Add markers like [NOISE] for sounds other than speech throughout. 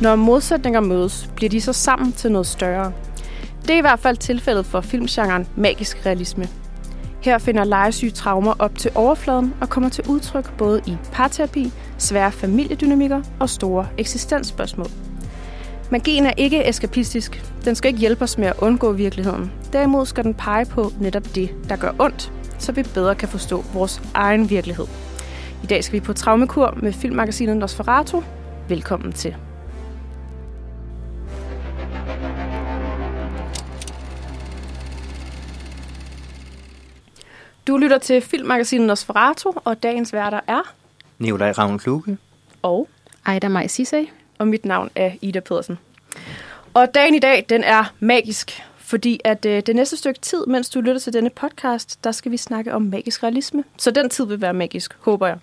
Når modsætninger mødes, bliver de så sammen til noget større. Det er i hvert fald tilfældet for filmgenren magisk realisme. Her finder legesyge traumer op til overfladen og kommer til udtryk både i parterapi, svære familiedynamikker og store eksistensspørgsmål. Magien er ikke eskapistisk. Den skal ikke hjælpe os med at undgå virkeligheden. Derimod skal den pege på netop det, der gør ondt, så vi bedre kan forstå vores egen virkelighed. I dag skal vi på traumekur med filmmagasinet Nosferatu. Velkommen til. Du lytter til filmmagasinet Nosferatu, og dagens værter er... Nikolaj Ravn Kluge. Og... Ejda Maj Sisay. Og mit navn er Ida Pedersen. Og dagen i dag, den er magisk, fordi at øh, det næste stykke tid, mens du lytter til denne podcast, der skal vi snakke om magisk realisme. Så den tid vil være magisk, håber jeg.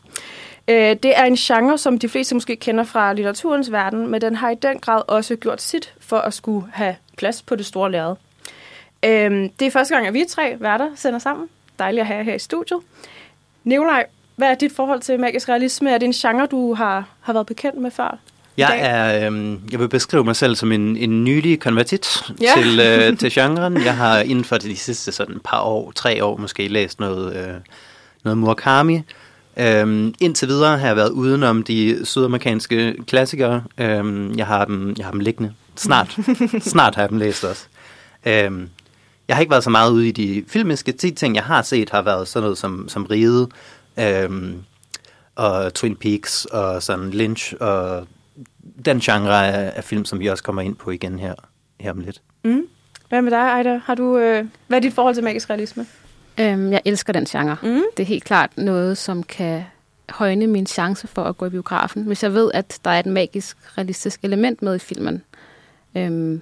Øh, det er en genre, som de fleste måske kender fra litteraturens verden, men den har i den grad også gjort sit for at skulle have plads på det store lærred. Øh, det er første gang, at vi tre værter sender sammen. Dejligt at have jer her i studiet. Nikolaj, hvad er dit forhold til magisk realisme? Er det en genre, du har, har været bekendt med før? Jeg, er, øh, jeg vil beskrive mig selv som en, en nylig konvertit ja. til, øh, [LAUGHS] til genren. Jeg har inden for de sidste sådan par år, tre år måske, læst noget, øh, noget Murakami. Øhm, indtil videre har jeg været udenom de sydamerikanske klassikere. Øhm, jeg, har dem, jeg har dem liggende. Snart, [LAUGHS] snart har jeg dem læst også. Øhm, jeg har ikke været så meget ude i de filmiske ting. Jeg har set har været sådan noget som, som Ride, øhm, og Twin Peaks, og sådan Lynch, og den genre af, af film, som vi også kommer ind på igen her, her om lidt. Mm. Hvad med dig, Ejda? Har du, øh, hvad er dit forhold til magisk realisme? Øhm, jeg elsker den genre. Mm. Det er helt klart noget, som kan højne min chance for at gå i biografen, hvis jeg ved, at der er et magisk, realistisk element med i filmen. Øhm,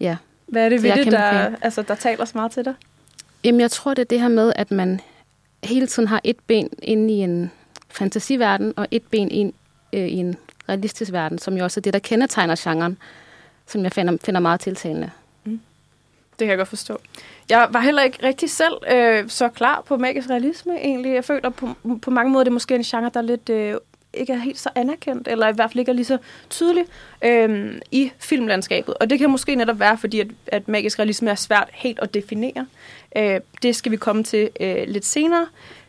ja. Hvad er det ved det, der, altså, der taler så meget til dig? Jamen, jeg tror, det er det her med, at man hele tiden har et ben inde i en fantasiverden, og et ben ind øh, i en realistisk verden, som jo også er det, der kendetegner genren, som jeg finder, finder meget tiltalende. Mm. Det kan jeg godt forstå. Jeg var heller ikke rigtig selv øh, så klar på magisk realisme, egentlig. Jeg føler på, på mange måder, det er måske en genre, der er lidt... Øh, ikke er helt så anerkendt, eller i hvert fald ikke er lige så tydelig øh, i filmlandskabet. Og det kan måske netop være, fordi at, at magisk realisme er svært helt at definere. Øh, det skal vi komme til øh, lidt senere.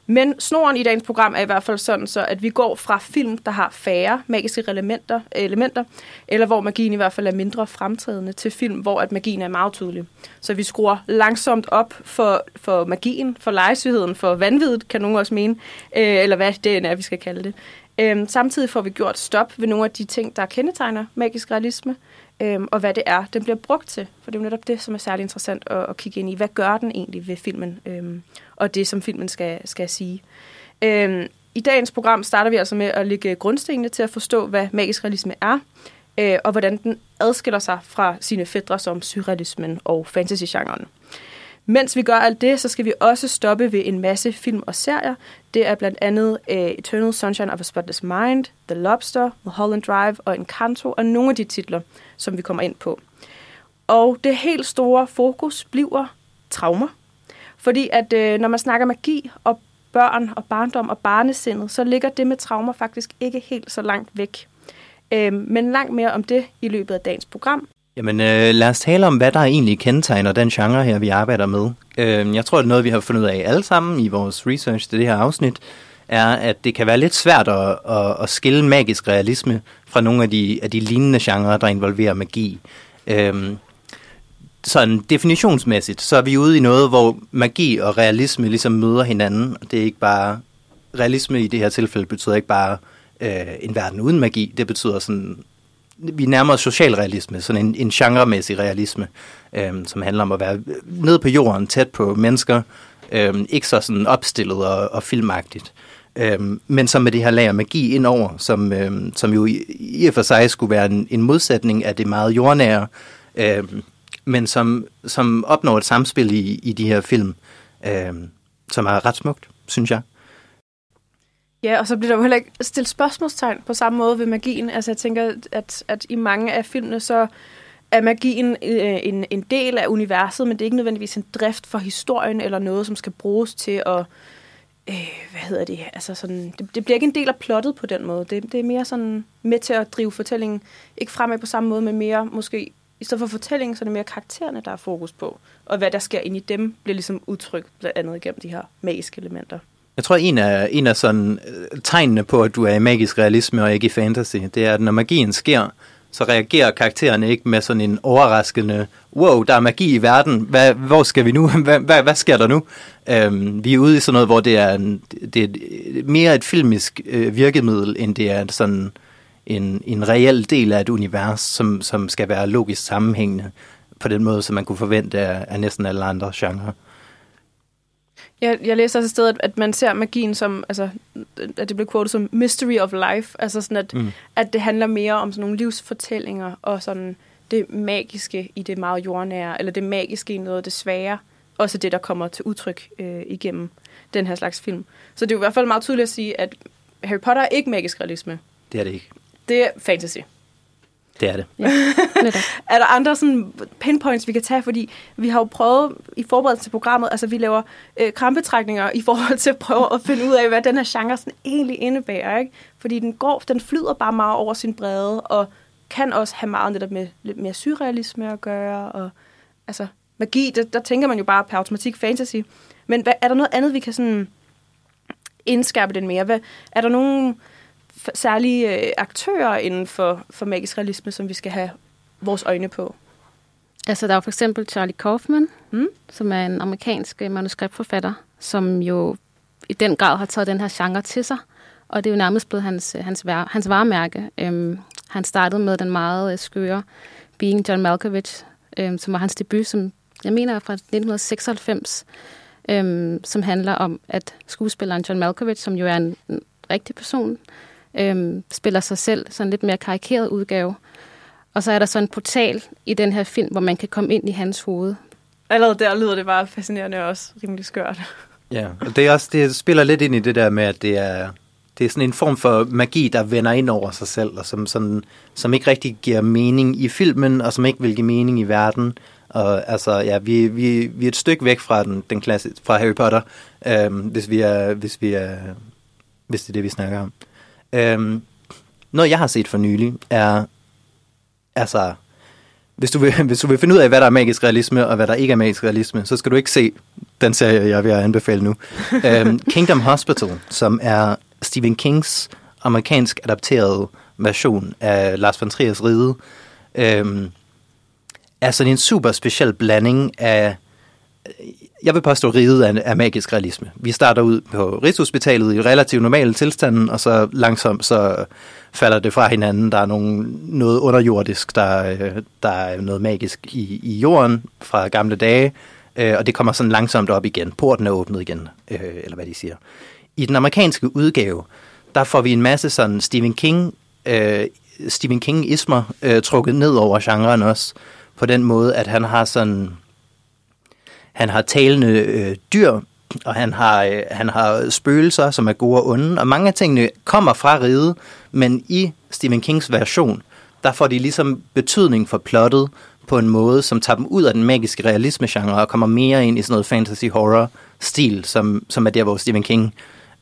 Men snoren i dagens program er i hvert fald sådan, så at vi går fra film, der har færre magiske elementer, elementer, eller hvor magien i hvert fald er mindre fremtrædende, til film, hvor at magien er meget tydelig. Så vi skruer langsomt op for, for magien, for lejesygheden, for vanvittet, kan nogen også mene, øh, eller hvad det er, vi skal kalde det. Øhm, samtidig får vi gjort stop ved nogle af de ting, der kendetegner magisk realisme, øhm, og hvad det er, den bliver brugt til. For det er jo netop det, som er særlig interessant at, at kigge ind i. Hvad gør den egentlig ved filmen, øhm, og det, som filmen skal, skal sige. Øhm, I dagens program starter vi altså med at lægge grundstenene til at forstå, hvad magisk realisme er, øh, og hvordan den adskiller sig fra sine fædre som surrealismen og fantasy-genren. Mens vi gør alt det, så skal vi også stoppe ved en masse film og serier. Det er blandt andet uh, Eternal Sunshine of a Spotless Mind, The Lobster, Mulholland Drive og Encanto, og nogle af de titler, som vi kommer ind på. Og det helt store fokus bliver traumer. Fordi at uh, når man snakker magi og børn og barndom og barnesindet, så ligger det med traumer faktisk ikke helt så langt væk. Uh, men langt mere om det i løbet af dagens program. Jamen øh, lad os tale om, hvad der egentlig kendetegner den genre her, vi arbejder med. Øh, jeg tror, det er noget, vi har fundet ud af alle sammen i vores research til det her afsnit, er, at det kan være lidt svært at, at, at skille magisk realisme fra nogle af de, af de lignende genrer, der involverer magi. Øh, sådan definitionsmæssigt, så er vi ude i noget, hvor magi og realisme ligesom møder hinanden. Det er ikke bare, realisme i det her tilfælde betyder ikke bare øh, en verden uden magi, det betyder sådan vi nærmer os socialrealisme, sådan en, en genremæssig realisme, øhm, som handler om at være nede på jorden, tæt på mennesker, øhm, ikke så sådan opstillet og, og filmagtigt. Øhm, men som med det her lager magi indover, som, øhm, som jo i, i og for sig skulle være en, en modsætning af det meget jordnære, øhm, men som, som opnår et samspil i, i de her film, øhm, som er ret smukt, synes jeg. Ja, og så bliver der jo heller ikke stillet spørgsmålstegn på samme måde ved magien. Altså jeg tænker, at, at i mange af filmene, så er magien øh, en, en del af universet, men det er ikke nødvendigvis en drift for historien eller noget, som skal bruges til at øh, hvad hedder det, altså sådan, det, det bliver ikke en del af plottet på den måde. Det, det er mere sådan med til at drive fortællingen, ikke fremad på samme måde, men mere måske, i stedet for fortællingen, så er det mere karaktererne, der er fokus på. Og hvad der sker ind i dem, bliver ligesom udtrykt blandt andet igennem de her magiske elementer. Jeg tror, en af, en af sådan, øh, tegnene på, at du er i magisk realisme og ikke i fantasy, det er, at når magien sker, så reagerer karaktererne ikke med sådan en overraskende, wow, der er magi i verden, hvad, hvor skal vi nu, [LAUGHS] hvad, hvad, hvad sker der nu? Øhm, vi er ude i sådan noget, hvor det er, en, det er mere et filmisk øh, virkemiddel, end det er sådan en, en reel del af et univers, som, som skal være logisk sammenhængende på den måde, som man kunne forvente af, af næsten alle andre genrer. Jeg, jeg læste også et sted, at, at man ser magien som, altså, at det blev quotet som mystery of life, altså sådan, at, mm. at det handler mere om sådan nogle livsfortællinger, og sådan det magiske i det meget jordnære, eller det magiske i noget af det svære, også det, der kommer til udtryk øh, igennem den her slags film. Så det er jo i hvert fald meget tydeligt at sige, at Harry Potter er ikke magisk realisme. Det er det ikke. Det er fantasy. Det er det. Ja. [LAUGHS] Er der andre sådan pinpoints, vi kan tage? Fordi vi har jo prøvet i forberedelse til programmet, altså vi laver øh, krampetrækninger i forhold til at prøve at finde ud af, hvad den her genre sådan egentlig indebærer. Ikke? Fordi den, går, den flyder bare meget over sin brede, og kan også have meget netop med lidt mere surrealisme at gøre. Og, altså magi, der, der tænker man jo bare per automatik fantasy. Men hvad, er der noget andet, vi kan sådan indskærpe den mere? Hvad, er der nogle f- særlige øh, aktører inden for, for magisk realisme, som vi skal have vores øjne på? Altså, der er for eksempel Charlie Kaufman, Mm? som er en amerikansk øh, manuskriptforfatter, som jo i den grad har taget den her genre til sig. Og det er jo nærmest blevet hans, øh, hans, vær, hans varemærke. Øhm, han startede med den meget øh, skøre Being John Malkovich, øhm, som var hans debut, som jeg mener er fra 1996, øhm, som handler om, at skuespilleren John Malkovich, som jo er en, en rigtig person, øhm, spiller sig selv sådan lidt mere karikeret udgave. Og så er der så en portal i den her film, hvor man kan komme ind i hans hoved. Allerede der lyder det bare fascinerende og også rimelig skørt. Ja, og det, er også, det spiller lidt ind i det der med, at det er, det er sådan en form for magi, der vender ind over sig selv, og som, sådan, som ikke rigtig giver mening i filmen, og som ikke vil give mening i verden. Og altså, ja, vi, vi, vi er et stykke væk fra den, den klasse, fra Harry Potter, øhm, hvis, vi er, hvis, vi er, hvis det er det, vi snakker om. Øhm, noget, jeg har set for nylig, er, altså, hvis du, vil, [LAUGHS] hvis du vil finde ud af, hvad der er magisk realisme, og hvad der ikke er magisk realisme, så skal du ikke se den serie, jeg vil anbefale nu. [LAUGHS] øhm, Kingdom Hospital, som er Stephen Kings amerikansk adapterede version af Lars von Triers Ride, øhm, er sådan en super speciel blanding af, jeg vil påstå, riget af, af magisk realisme. Vi starter ud på Rigshospitalet i relativt normale tilstanden, og så langsomt så falder det fra hinanden. Der er nogle, noget underjordisk, der, øh, der er noget magisk i, i jorden fra gamle dage, øh, og det kommer sådan langsomt op igen. Porten er åbnet igen, øh, eller hvad de siger. I den amerikanske udgave, der får vi en masse sådan Stephen King, øh, Stephen King-ismer øh, trukket ned over genren også, på den måde, at han har sådan han har talende øh, dyr, og han har, øh, han har spøgelser, som er gode og onde, og mange af tingene kommer fra riget, men i Stephen Kings version, der får de ligesom betydning for plottet på en måde, som tager dem ud af den magiske realisme-genre og kommer mere ind i sådan noget fantasy-horror-stil, som, som er der, hvor Stephen King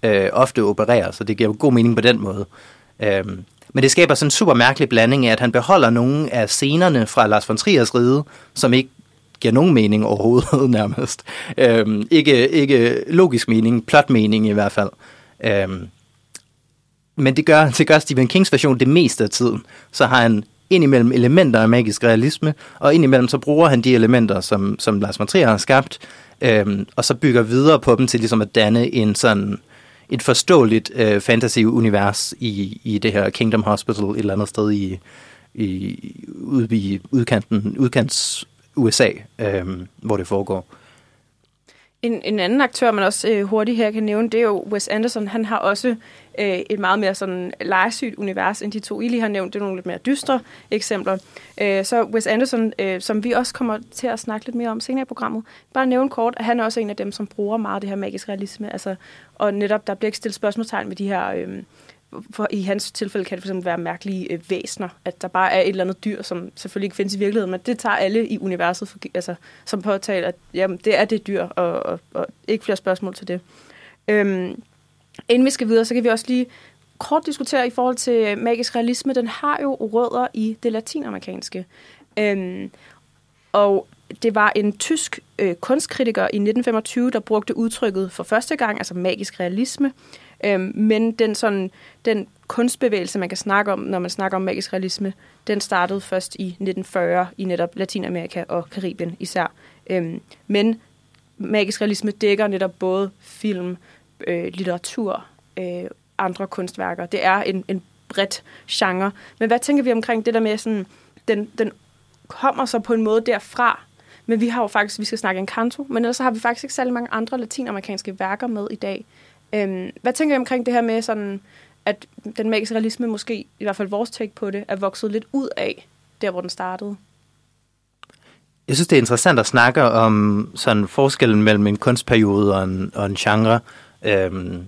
øh, ofte opererer, så det giver god mening på den måde. Øhm, men det skaber sådan en super mærkelig blanding af, at han beholder nogle af scenerne fra Lars von Triers ride, som ikke giver nogen mening overhovedet [LAUGHS] nærmest. Øhm, ikke, ikke logisk mening, plot mening i hvert fald. Øhm, men det gør, det gør Stephen Kings version det meste af tiden. Så har han indimellem elementer af magisk realisme, og indimellem så bruger han de elementer, som, som Lars von Trier har skabt, øhm, og så bygger videre på dem til ligesom at danne en sådan et forståeligt øh, fantasy-univers i, i det her Kingdom Hospital et eller andet sted i, i, ude i udkanten, udkants USA, øh, hvor det foregår. En, en anden aktør, man også øh, hurtigt her kan nævne, det er jo Wes Anderson. Han har også øh, et meget mere sådan legesygt univers, end de to, I lige har nævnt. Det er nogle lidt mere dystre eksempler. Øh, så Wes Anderson, øh, som vi også kommer til at snakke lidt mere om senere i programmet, bare nævne kort, at han er også en af dem, som bruger meget det her magisk realisme. Altså, og netop, der bliver ikke stillet spørgsmålstegn med de her... Øh, for i hans tilfælde kan det fx være mærkelige øh, væsner, at der bare er et eller andet dyr, som selvfølgelig ikke findes i virkeligheden, men det tager alle i universet for, altså, som påtaler, at jamen, det er det dyr, og, og, og ikke flere spørgsmål til det. Øhm, inden vi skal videre, så kan vi også lige kort diskutere i forhold til øh, magisk realisme. Den har jo rødder i det latinamerikanske. Øhm, og det var en tysk øh, kunstkritiker i 1925, der brugte udtrykket for første gang, altså magisk realisme. Øhm, men den, sådan, den kunstbevægelse, man kan snakke om, når man snakker om magisk realisme, den startede først i 1940 i netop Latinamerika og Karibien især. Øhm, men magisk realisme dækker netop både film, øh, litteratur, øh, andre kunstværker. Det er en, en bredt genre. Men hvad tænker vi omkring det der med, sådan, den, den kommer så på en måde derfra, men vi har jo faktisk, vi skal snakke en kanto, men ellers har vi faktisk ikke særlig mange andre latinamerikanske værker med i dag. Øhm, hvad tænker I omkring det her med, sådan, at den magiske realisme måske, i hvert fald vores take på det, er vokset lidt ud af der, hvor den startede? Jeg synes, det er interessant at snakke om sådan forskellen mellem en kunstperiode og en, og en genre. Øhm,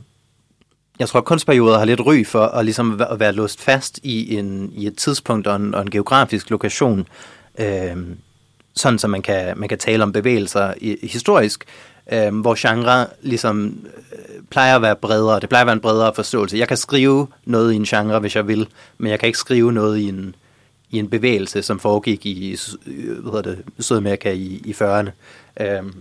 jeg tror, at kunstperioder har lidt ry for at, ligesom at være låst fast i, en, i et tidspunkt og en, og en geografisk lokation, øhm, sådan så man kan, man kan tale om bevægelser i, historisk, øhm, hvor genre ligesom øh, plejer at være bredere. Det plejer at være en bredere forståelse. Jeg kan skrive noget i en genre, hvis jeg vil, men jeg kan ikke skrive noget i en, i en bevægelse, som foregik i øh, hvad hedder det, Sydamerika i, i 40'erne. Øhm,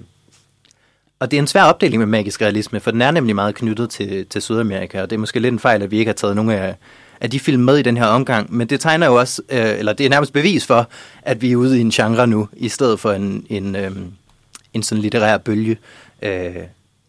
og det er en svær opdeling med magisk realisme, for den er nemlig meget knyttet til, til Sydamerika, og det er måske lidt en fejl, at vi ikke har taget nogle af, af de film med i den her omgang, men det tegner jo også, øh, eller det er nærmest bevis for, at vi er ude i en genre nu, i stedet for en, en, øh, en sådan litterær bølge. Øh,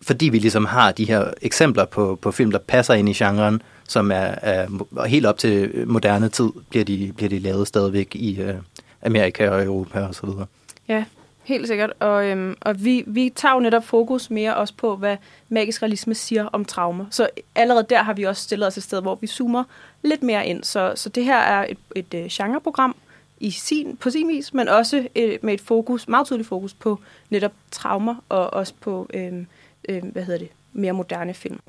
fordi vi ligesom har de her eksempler på, på film, der passer ind i genren, som er, er helt op til moderne tid, bliver de, bliver de lavet stadigvæk i øh, Amerika og Europa og så videre. Ja, helt sikkert. Og, øhm, og vi, vi tager jo netop fokus mere også på, hvad magisk realisme siger om traumer. Så allerede der har vi også stillet os et sted, hvor vi zoomer lidt mere ind. Så, så det her er et, et, et genreprogram i sin, på sin vis, men også et, med et fokus, meget tydeligt fokus på netop traumer og også på, øhm, øhm, hvad hedder det, mere moderne film.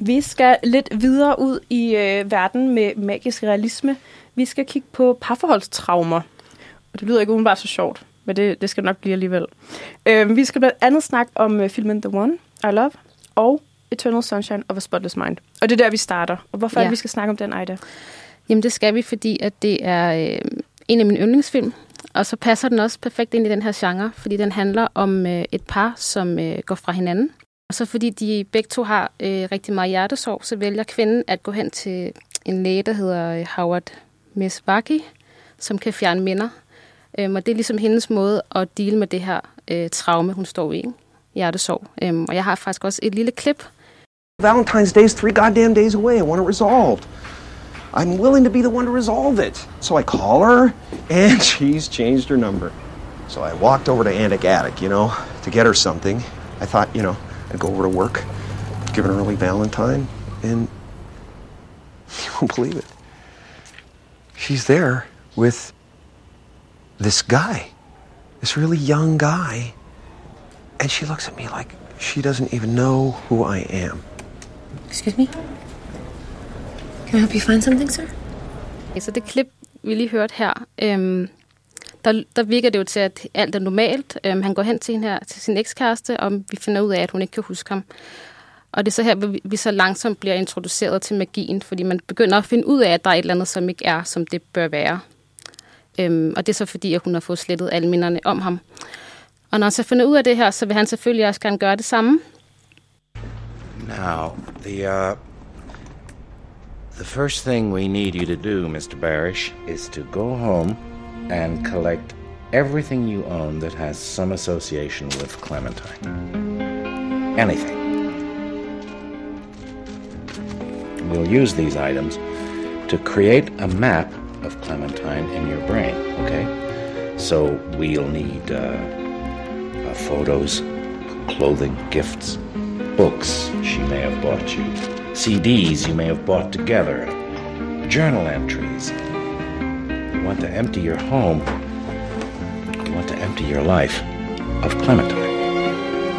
Vi skal lidt videre ud i øh, verden med magisk realisme. Vi skal kigge på parforholdstraumer. Og det lyder ikke umiddelbart så sjovt, men det, det skal nok blive alligevel. Øh, vi skal blandt andet snakke om øh, filmen The One, I Love, og Eternal Sunshine of a Spotless Mind. Og det er der, vi starter. Og hvorfor ja. er det, vi skal snakke om den, Ida? Jamen, det skal vi, fordi at det er øh, en af mine yndlingsfilm. Og så passer den også perfekt ind i den her genre, fordi den handler om øh, et par, som øh, går fra hinanden. Og så fordi de begge to har øh, rigtig meget hjertesorg, så vælger kvinden at gå hen til en læge, der hedder øh, Howard Misbaki, som kan fjerne minder. Øhm, og det er ligesom hendes måde at deal med det her øh, traume, hun står i. Ikke? Hjertesorg. Øhm, og jeg har faktisk også et lille klip. Valentine's Day is three goddamn days away. I want it resolved. I'm willing to be the one to resolve it. So I call her, and [LAUGHS] she's changed her number. So I walked over to Antic Attic, you know, to get her something. I thought, you know, I'd go over to work, give her an early Valentine, and [LAUGHS] you won't believe it. She's there with this guy, this really young guy, and she looks at me like she doesn't even know who I am. Excuse me? Can I help you find something, sir? Så det klip, vi lige hørte her, øhm, der, der virker det jo til, at alt er normalt. Øhm, han går hen til, her, til sin ekskæreste, og vi finder ud af, at hun ikke kan huske ham. Og det er så her, vi, vi så langsomt bliver introduceret til magien, fordi man begynder at finde ud af, at der er et eller andet, som ikke er, som det bør være. Øhm, og det er så fordi, at hun har fået slettet alle minderne om ham. Og når han så finder ud af det her, så vil han selvfølgelig også gerne gøre det samme. Now, the, uh, the first thing we need you to do, Mr. Barish, is to go home and collect everything you own that has some association with Clementine. Anything. We'll use these items to create a map of Clementine in your brain, okay? So we'll need uh, uh, photos, clothing, gifts, books she may have bought you, CDs you may have bought together, journal entries. You want to empty your home, you want to empty your life of Clementine.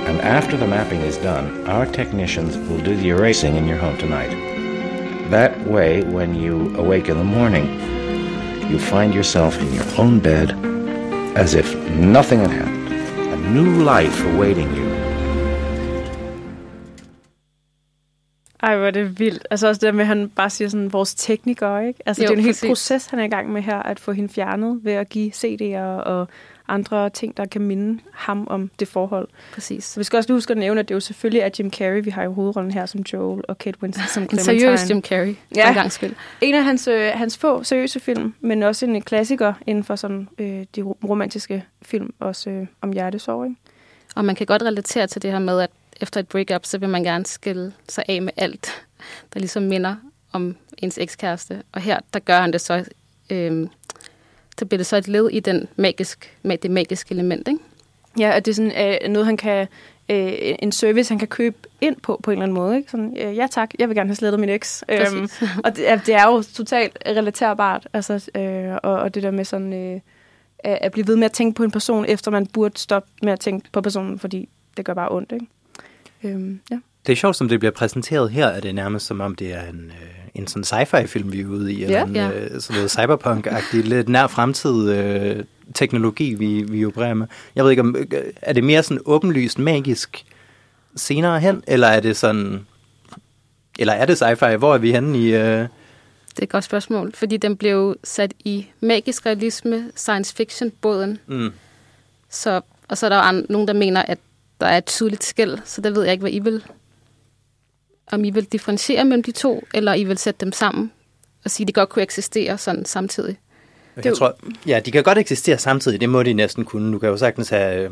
And after the mapping is done, our technicians will do the erasing in your home tonight. That way, when you awake in the morning, you find yourself in your own bed as if nothing had happened. A new life awaiting you. Ej, hvor er det vildt. Altså også det der med, at han bare siger sådan, vores teknikere, ikke? Altså Jo, det er en præcis. hel proces, han er i gang med her, at få hende fjernet ved at give CD'er og andre ting, der kan minde ham om det forhold. Præcis. Vi skal også lige huske at nævne, at det jo selvfølgelig er Jim Carrey, vi har i hovedrollen her som Joel, og Kate Winslet som En Clementine. seriøs Jim Carrey, Ja. en gang skyld. En af hans, øh, hans få seriøse film, men også en klassiker inden for sådan, øh, de ro- romantiske film, også øh, om hjertesorg. Ikke? Og man kan godt relatere til det her med, at efter et breakup, så vil man gerne skille sig af med alt, der ligesom minder om ens ekskæreste. Og her, der gør han det så, øh, så bliver det så et led i den magisk, med det magiske element, ikke? Ja, at det er sådan, øh, noget, han kan, øh, en service, han kan købe ind på, på en eller anden måde. Ikke? Sådan, øh, ja tak, jeg vil gerne have slettet min eks. Øhm, [LAUGHS] og det, er- det er jo totalt relaterbart, altså, øh, og, og det der med sådan, øh, at blive ved med at tænke på en person, efter man burde stoppe med at tænke på personen, fordi det gør bare ondt. Ikke? Øhm, ja. Det er sjovt, som det bliver præsenteret her, at det er nærmest som om, det er en, øh, en sådan sci-fi-film, vi er ude i, eller Ja. en, Ja. øh, sådan noget cyberpunk-agtig, [LAUGHS] lidt nær fremtid øh, teknologi, vi, vi opererer med. Jeg ved ikke, om, øh, er det mere sådan åbenlyst magisk senere hen, eller er det sådan, eller er det sci-fi? Hvor er vi henne i... Øh, Det er et godt spørgsmål, fordi den blev sat i magisk realisme, science fiction-båden. mm, Så, og så er der jo nogen, der mener, at der er et tydeligt skæld, så der ved jeg ikke, hvad I vil. Om I vil differentiere mellem de to, eller I vil sætte dem sammen og sige, at de godt kunne eksistere sådan samtidig. jeg jo- tror, ja, de kan godt eksistere samtidig, det må de næsten kunne. Du kan jo sagtens have... Øh,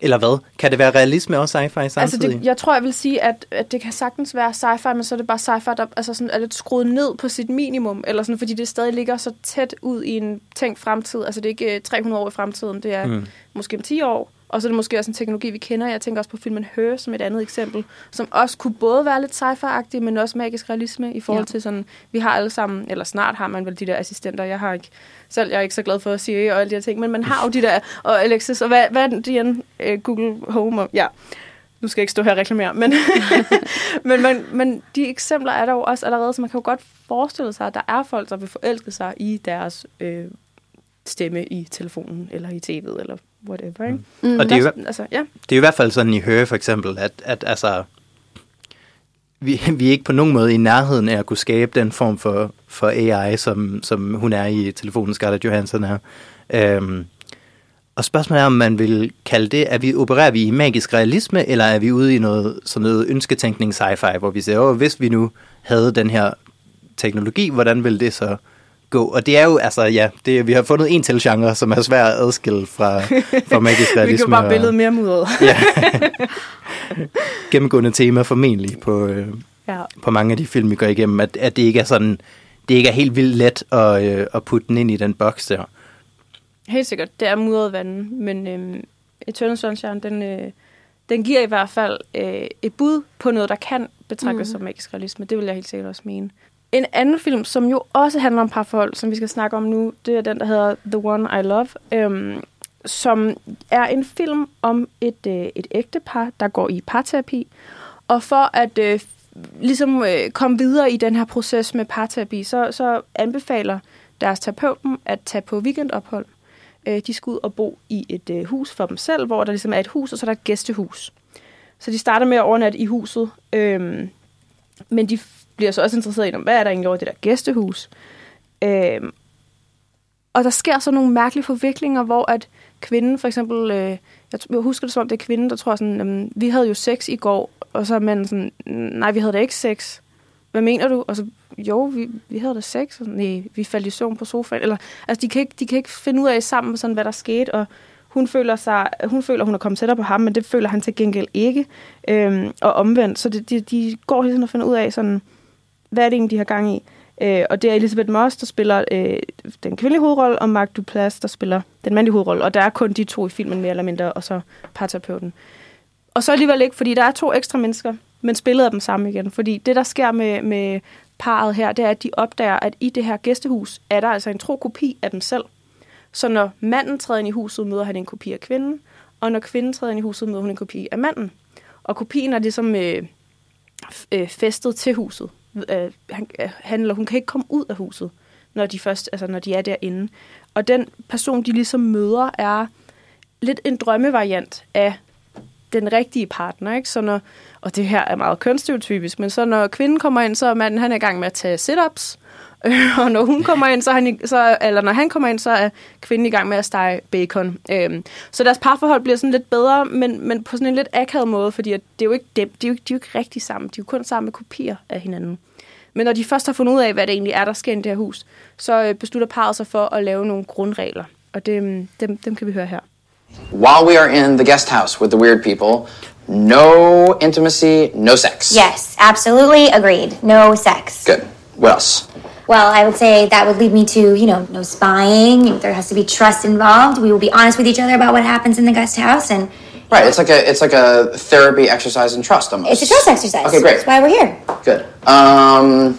eller hvad? Kan det være realisme og sci-fi samtidig? Altså, det, jeg tror, jeg vil sige, at, at det kan sagtens være sci-fi, men så er det bare sci-fi, der altså sådan, er lidt skruet ned på sit minimum, eller sådan, fordi det stadig ligger så tæt ud i en tænkt fremtid. Altså, det er ikke øh, 300 år i fremtiden, det er mm. måske om 10 år. Og så er det måske også en teknologi, vi kender. Jeg tænker også på filmen Her som et andet eksempel, som også kunne både være lidt sci-fi-agtig, men også magisk realisme i forhold Ja. til sådan, vi har alle sammen, eller snart har man vel de der assistenter. Jeg har ikke, selv jeg er ikke så glad for Siri og alle de her ting, men man har jo de der, og Alexis, og hvad, hvad er det igen? Øh, Google Home, og, ja. Nu skal jeg ikke stå her og reklamere, men, [LAUGHS] men, men, men de eksempler er der jo også allerede, så man kan jo godt forestille sig, at der er folk, der vil forelske sig i deres øh, stemme i telefonen, eller i tv'et, eller whatever. Ikke? Mm. Og det er jo, Altså, ja. det er jo i hvert fald sådan i Høre for eksempel, at, at altså, vi, [LAUGHS] vi er ikke på nogen måde i nærheden af at kunne skabe den form for, for AI, som, som hun er i telefonen, Scarlett Johansson er. Øhm, og spørgsmålet er, om man vil kalde det, er vi, opererer vi i magisk realisme, eller er vi ude i noget, sådan noget ønsketænkning sci-fi, hvor vi siger, åh, hvis vi nu havde den her teknologi, hvordan vil det så gå? Og det er jo, altså ja, det, vi har fundet en til genre, som er svær at adskille fra, fra magisk realisme. [LAUGHS] Vi kan bare billedet mere mudret. [LAUGHS] ja. gennemgående tema formentlig på, øh, ja. på mange af de film, vi går igennem, at, at det ikke er sådan, det ikke er helt vildt let at, øh, at putte den ind i den boks der. Helt sikkert. Det er mudret vand, men øhm, Eternal Sunshine, den, øh, den giver i hvert fald øh, et bud på noget, der kan betragtes mm. som magisk realisme. Det vil jeg helt sikkert også mene. En anden film, som jo også handler om parforhold, som vi skal snakke om nu, det er den, der hedder The One I Love, øhm, som er en film om et, øh, et ægtepar, der går i parterapi. Og for at øh, ligesom øh, komme videre i den her proces med parterapi, så, så anbefaler deres terapeut dem at tage på weekendophold. Øh, de skal ud og bo i et øh, hus for dem selv, hvor der ligesom er et hus, og så er der et gæstehus. Så de starter med at overnatte i huset, øh, men de bliver så også interesseret i, hvad er der egentlig over det der gæstehus. Øhm, og der sker så nogle mærkelige forviklinger, hvor at kvinden for eksempel, øh, jeg, t- jeg husker det som om det er kvinden, der tror sådan, vi havde jo sex i går, og så er manden sådan, nej, vi havde da ikke sex. Hvad mener du? Og så, jo, vi, vi havde da sex. Og, nej, vi faldt i søvn på sofaen. Eller, altså, de kan, ikke, de kan ikke finde ud af sammen, sådan, hvad der skete, og hun føler, sig, hun føler, hun er kommet tættere på ham, men det føler han til gengæld ikke. Øhm, og omvendt. Så det, de, de går hele tiden og finder ud af, sådan, hvad er det egentlig, de har gang i. Øh, og det er Elisabeth Moss, der spiller øh, den kvindelige hovedrolle, og Mark Duplass, der spiller den mandlige hovedrolle. Og der er kun de to i filmen, mere eller mindre, og så parterapeuten. Og så alligevel ikke, fordi der er to ekstra mennesker, men spillet af dem samme igen. Fordi det, der sker med, med parret her, det er, at de opdager, at i det her gæstehus er der altså en tro kopi af dem selv. Så når manden træder ind i huset, møder han en kopi af kvinden, og når kvinden træder ind i huset, møder hun en kopi af manden. Og kopien er ligesom øh, f- øh, festet til huset. Øh, han, øh, han eller hun kan ikke komme ud af huset, når de først, altså når de er derinde. Og den person, de ligesom møder, er lidt en drømmevariant af den rigtige partner, ikke? Så når, og det her er meget kønsstereotypisk, men så når kvinden kommer ind, så er manden han er i gang med at tage sit-ups, [LAUGHS] og når hun kommer ind, så er han, så, eller når han kommer ind, så er kvinden i gang med at stege bacon. Øhm, så deres parforhold bliver sådan lidt bedre, men, men på sådan en lidt akavet måde, fordi at det er jo ikke dem, de er jo, ikke- de er jo ikke rigtig sammen. De er jo kun sammen med kopier af hinanden. Men når de først har fundet ud af, hvad det egentlig er, der sker i det her hus, så øh, beslutter parret sig for at lave nogle grundregler. Og det, øhm, dem, dem kan vi høre her. While we are in the guest house with the weird people, no intimacy, no sex. Yes, absolutely agreed. No sex. Good. What else? Well, I would say that would lead me to, you know, no spying. There has to be trust involved. We will be honest with each other about what happens in the guest house, and Right. It's like a it's like a therapy exercise in trust almost. it's a trust exercise. Okay, great. That's why we're here. Good. Um,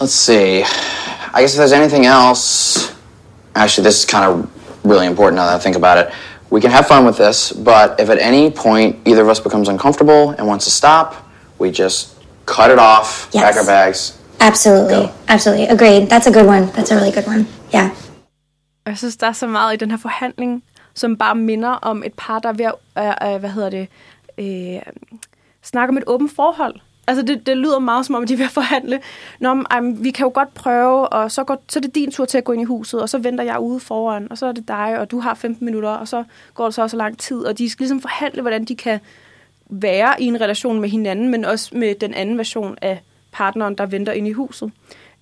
let's see. I guess if there's anything else, actually, this is kind of really important now that I think about it. We can have fun with this, but if at any point either of us becomes uncomfortable and wants to stop, we just cut it off, Yes. pack our bags. Absolutely. Go. Absolutely. Agreed. That's a good one. That's a really good one. Yeah. Jeg synes, der er så meget i den her forhandling, som bare minder om et par, der er ved at, øh, øh, hvad hedder det, øh, snakke om et åbent forhold. Altså, det, det lyder meget som om, de er ved at forhandle. Nå, men vi kan jo godt prøve, og så, går, så er det din tur til at gå ind i huset, og så venter jeg ude foran, og så er det dig, og du har 15 minutter, og så går det så også lang tid, og de skal ligesom forhandle, hvordan de kan være i en relation med hinanden, men også med den anden version af partneren, der venter ind i huset.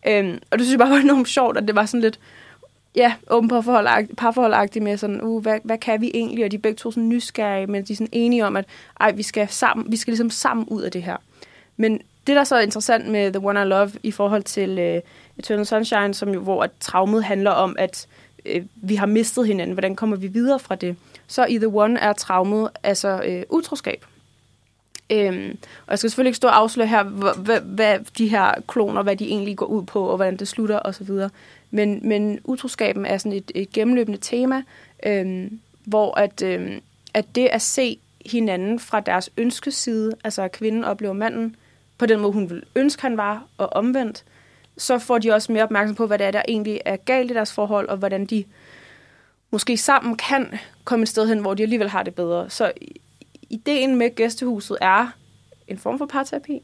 Øhm, og det synes jeg bare var [LAUGHS] enormt sjovt, at det var sådan lidt, ja, åben parforhold, parforholdagtigt med sådan, uh, hvad, hvad kan vi egentlig? Og de er begge to sådan nysgerrige, men de er sådan enige om, at ej, vi skal, sammen, vi skal ligesom sammen ud af det her. Men det, der er så interessant med The One I Love i forhold til uh, Eternal Sunshine, som jo, hvor at traumet handler om, at uh, vi har mistet hinanden, hvordan kommer vi videre fra det? Så i The One er traumet altså uh, utroskab. Øhm, og jeg skal selvfølgelig ikke stå og afsløre her, hvad, hvad, hvad de her kloner, hvad de egentlig går ud på, og hvordan det slutter osv. Men, men utroskaben er sådan et, et gennemløbende tema, øhm, hvor at, øhm, at det at se hinanden fra deres ønskeside, altså at kvinden oplever manden på den måde, hun ville ønske, han var, og omvendt, så får de også mere opmærksom på, hvad det er, der egentlig er galt i deres forhold, og hvordan de måske sammen kan komme et sted hen, hvor de alligevel har det bedre. Så ideen med gæstehuset er en form for parterapi,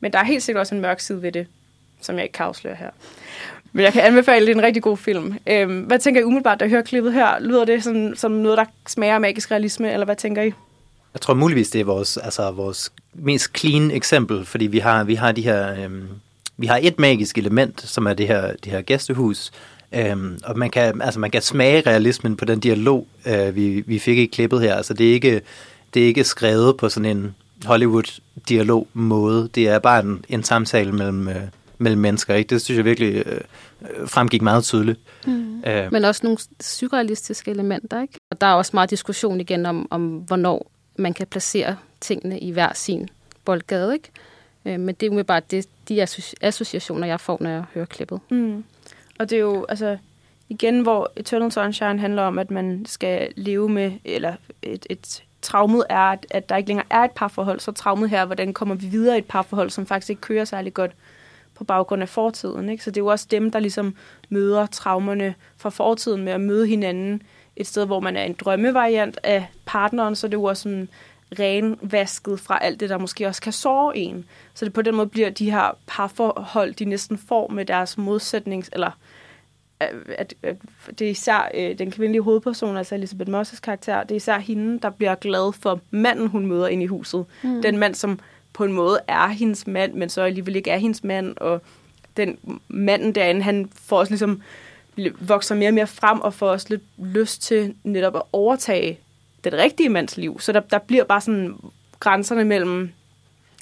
men der er helt sikkert også en mørk side ved det, som jeg ikke kan afsløre her. Men jeg kan anbefale, det er en rigtig god film. Øhm, hvad tænker I umiddelbart, da I hører klippet her? Lyder det sådan, som noget, der smager af magisk realisme, eller hvad tænker I? Jeg tror muligvis, det er vores, altså, vores mest clean eksempel, fordi vi har, vi har de her, øhm, vi har et magisk element, som er det her, det her gæstehus, øhm, og man kan, altså, man kan smage realismen på den dialog, øh, vi, vi fik i klippet her. Altså, det er ikke, det er ikke skrevet på sådan en Hollywood-dialog-måde. Det er bare en, en samtale mellem, øh, mellem mennesker. Ikke? Det synes jeg virkelig øh, øh, fremgik meget tydeligt. Mm. Øh, Men også nogle surrealistiske elementer, ikke? Og der er også meget diskussion igen om, om hvornår man kan placere tingene i hver sin boldgade, ikke? Øh, Men det er umiddelbart det, de associ- associationer, jeg får, når jeg hører klippet. Mm. Og det er jo, altså, igen, hvor Eternal Sunshine handler om, at man skal leve med, eller et, et traumet er, at, at der ikke længere er et parforhold, så traumet her, hvordan kommer vi videre i et parforhold, som faktisk ikke kører særlig godt på baggrund af fortiden. Ikke? Så det er jo også dem, der ligesom møder traumerne fra fortiden med at møde hinanden et sted, hvor man er en drømmevariant af partneren, så det er jo også sådan renvasket fra alt det, der måske også kan såre en. Så det på den måde bliver de her parforhold, de næsten får med deres modsætnings, eller at, at, det er især øh, den kvindelige hovedperson, altså Elisabeth Moss' karakter, det er især hende, der bliver glad for manden, hun møder ind i huset. Mm. Den mand, som på en måde er hendes mand, men så alligevel ikke er hendes mand, og den manden derinde, han får også ligesom vokser mere og mere frem, og får også lidt lyst til netop at overtage den rigtige mands liv. Så der, der bliver bare sådan grænserne mellem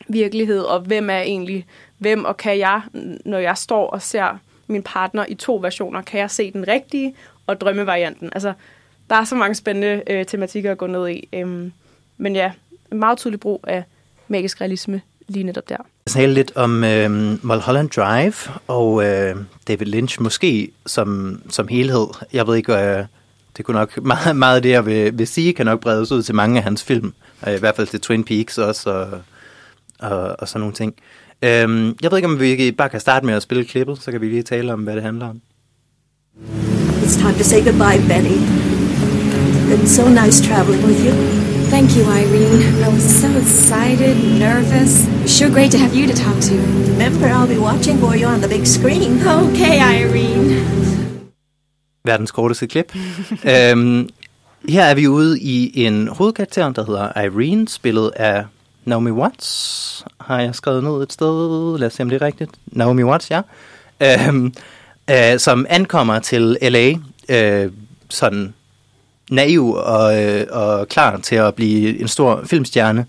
virkelighed, og hvem er egentlig hvem, og kan jeg, når jeg står og ser min partner i to versioner, kan jeg se den rigtige og drømmevarianten. Altså, der er så mange spændende øh, tematikker at gå ned i. Øhm, men ja, en meget tydelig brug af magisk realisme lige netop der. Jeg talte lidt om øh, Mulholland Drive og øh, David Lynch, måske som, som helhed. Jeg ved ikke, øh, det kunne nok [LAUGHS] meget, meget af det, jeg vil, vil sige, kan nok bredes ud til mange af hans film. Øh, I hvert fald til Twin Peaks også, og, og, og sådan nogle ting. Øh, jeg ved ikke, om vi bare kan starte med at spille klippet, så kan vi lige tale om, hvad det handler om. It's time to say goodbye, Benny. It's so nice traveling with you. Thank you, Irene. I was so excited, nervous. It was sure great to have you to talk to. Remember, I'll be watching for you on the big screen. Okay, Irene. verdens korteste klip. øhm, her er vi ude i en hovedkarakter, der hedder Irene, spillet af Naomi Watts. Har jeg skrevet ned et sted? Lad os se, om det er rigtigt. Naomi Watts, ja. Øhm, øh, som ankommer til L.A. Øh, sådan naiv og, øh, og klar til at blive en stor filmstjerne.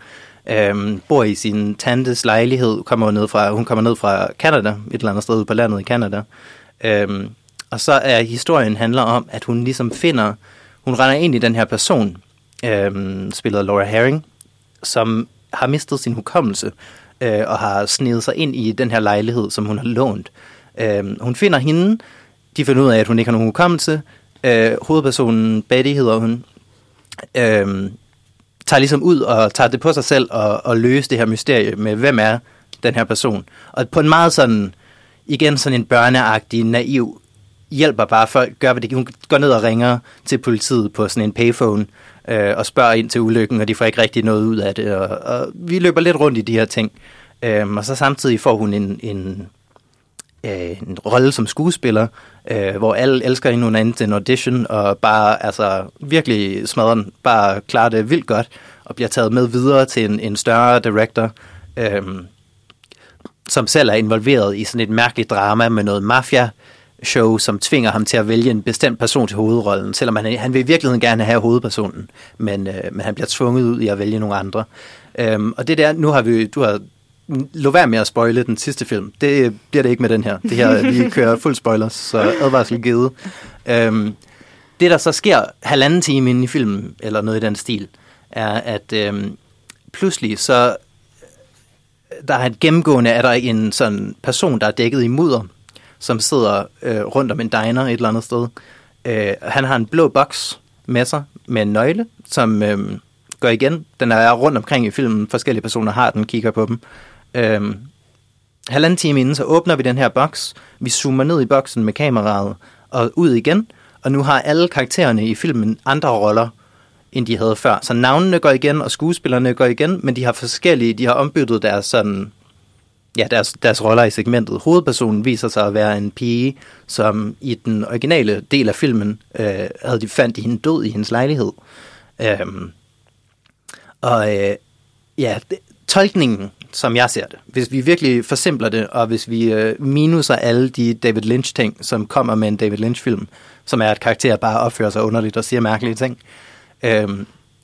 Øhm, bor i sin tantes lejlighed, kommer ned fra, hun kommer ned fra Canada, et eller andet sted på landet i Canada. Øhm, og så er historien handler om, at hun ligesom finder, hun render ind i den her person, øhm, spillet Laura Herring, som har mistet sin hukommelse øh, og har snedet sig ind i den her lejlighed, som hun har lånt. Øh, hun finder hende, de finder ud af, at hun ikke har nogen hukommelse. Øh, hovedpersonen, Betty hedder hun, øh, tager ligesom ud og tager det på sig selv og, og løse det her mysterie med, hvem er den her person. Og på en meget sådan, igen sådan en børneagtig, naiv, hjælper bare folk, gør hvad det Hun går ned og ringer til politiet på sådan en payphone øh, og spørger ind til ulykken, og de får ikke rigtig noget ud af det. Og, og vi løber lidt rundt i de her ting. Øhm, og så samtidig får hun en, en, øh, en rolle som skuespiller, øh, hvor alle elsker hende, hun er inde til en audition, og bare altså, virkelig smadrer den, bare klarer det vildt godt, og bliver taget med videre til en, en større director, øh, som selv er involveret i sådan et mærkeligt drama med noget mafia, show, som tvinger ham til at vælge en bestemt person til hovedrollen, selvom han, han vil i virkeligheden gerne have hovedpersonen, men, øh, men han bliver tvunget ud i at vælge nogle andre. Øhm, og det der, nu har vi, du har lå være med at spoile den sidste film. Det bliver det ikke med den her. Det her, vi [LAUGHS] kører fuld spoilers, så advarsel givet. Øhm, det, der så sker halvanden time inde i filmen, eller noget i den stil, er, at øhm, pludselig så der er et gennemgående, er der en sådan person, der er dækket i mudder, som sidder øh, rundt om en diner et eller andet sted. Øh, han har en blå boks med sig med en nøgle, som øh, går igen. Den er rundt omkring i filmen. Forskellige personer har den, kigger på dem. Øh, halvanden time inden, så åbner vi den her boks. Vi zoomer ned i boksen med kameraet og ud igen. Og nu har alle karaktererne i filmen andre roller, end de havde før. Så navnene går igen, og skuespillerne går igen, men de har forskellige, de har ombyttet deres sådan ja, deres, deres roller i segmentet. Hovedpersonen viser sig at være en pige, som i den originale del af filmen øh, havde de fandt i hende død i hendes lejlighed. Øhm, og øh, ja, det, tolkningen, som jeg ser det, hvis vi virkelig forsimpler det, og hvis vi øh, minuser alle de David Lynch-ting, som kommer med en David Lynch-film, som er, at karakterer bare opfører sig underligt og siger mærkelige ting, øh,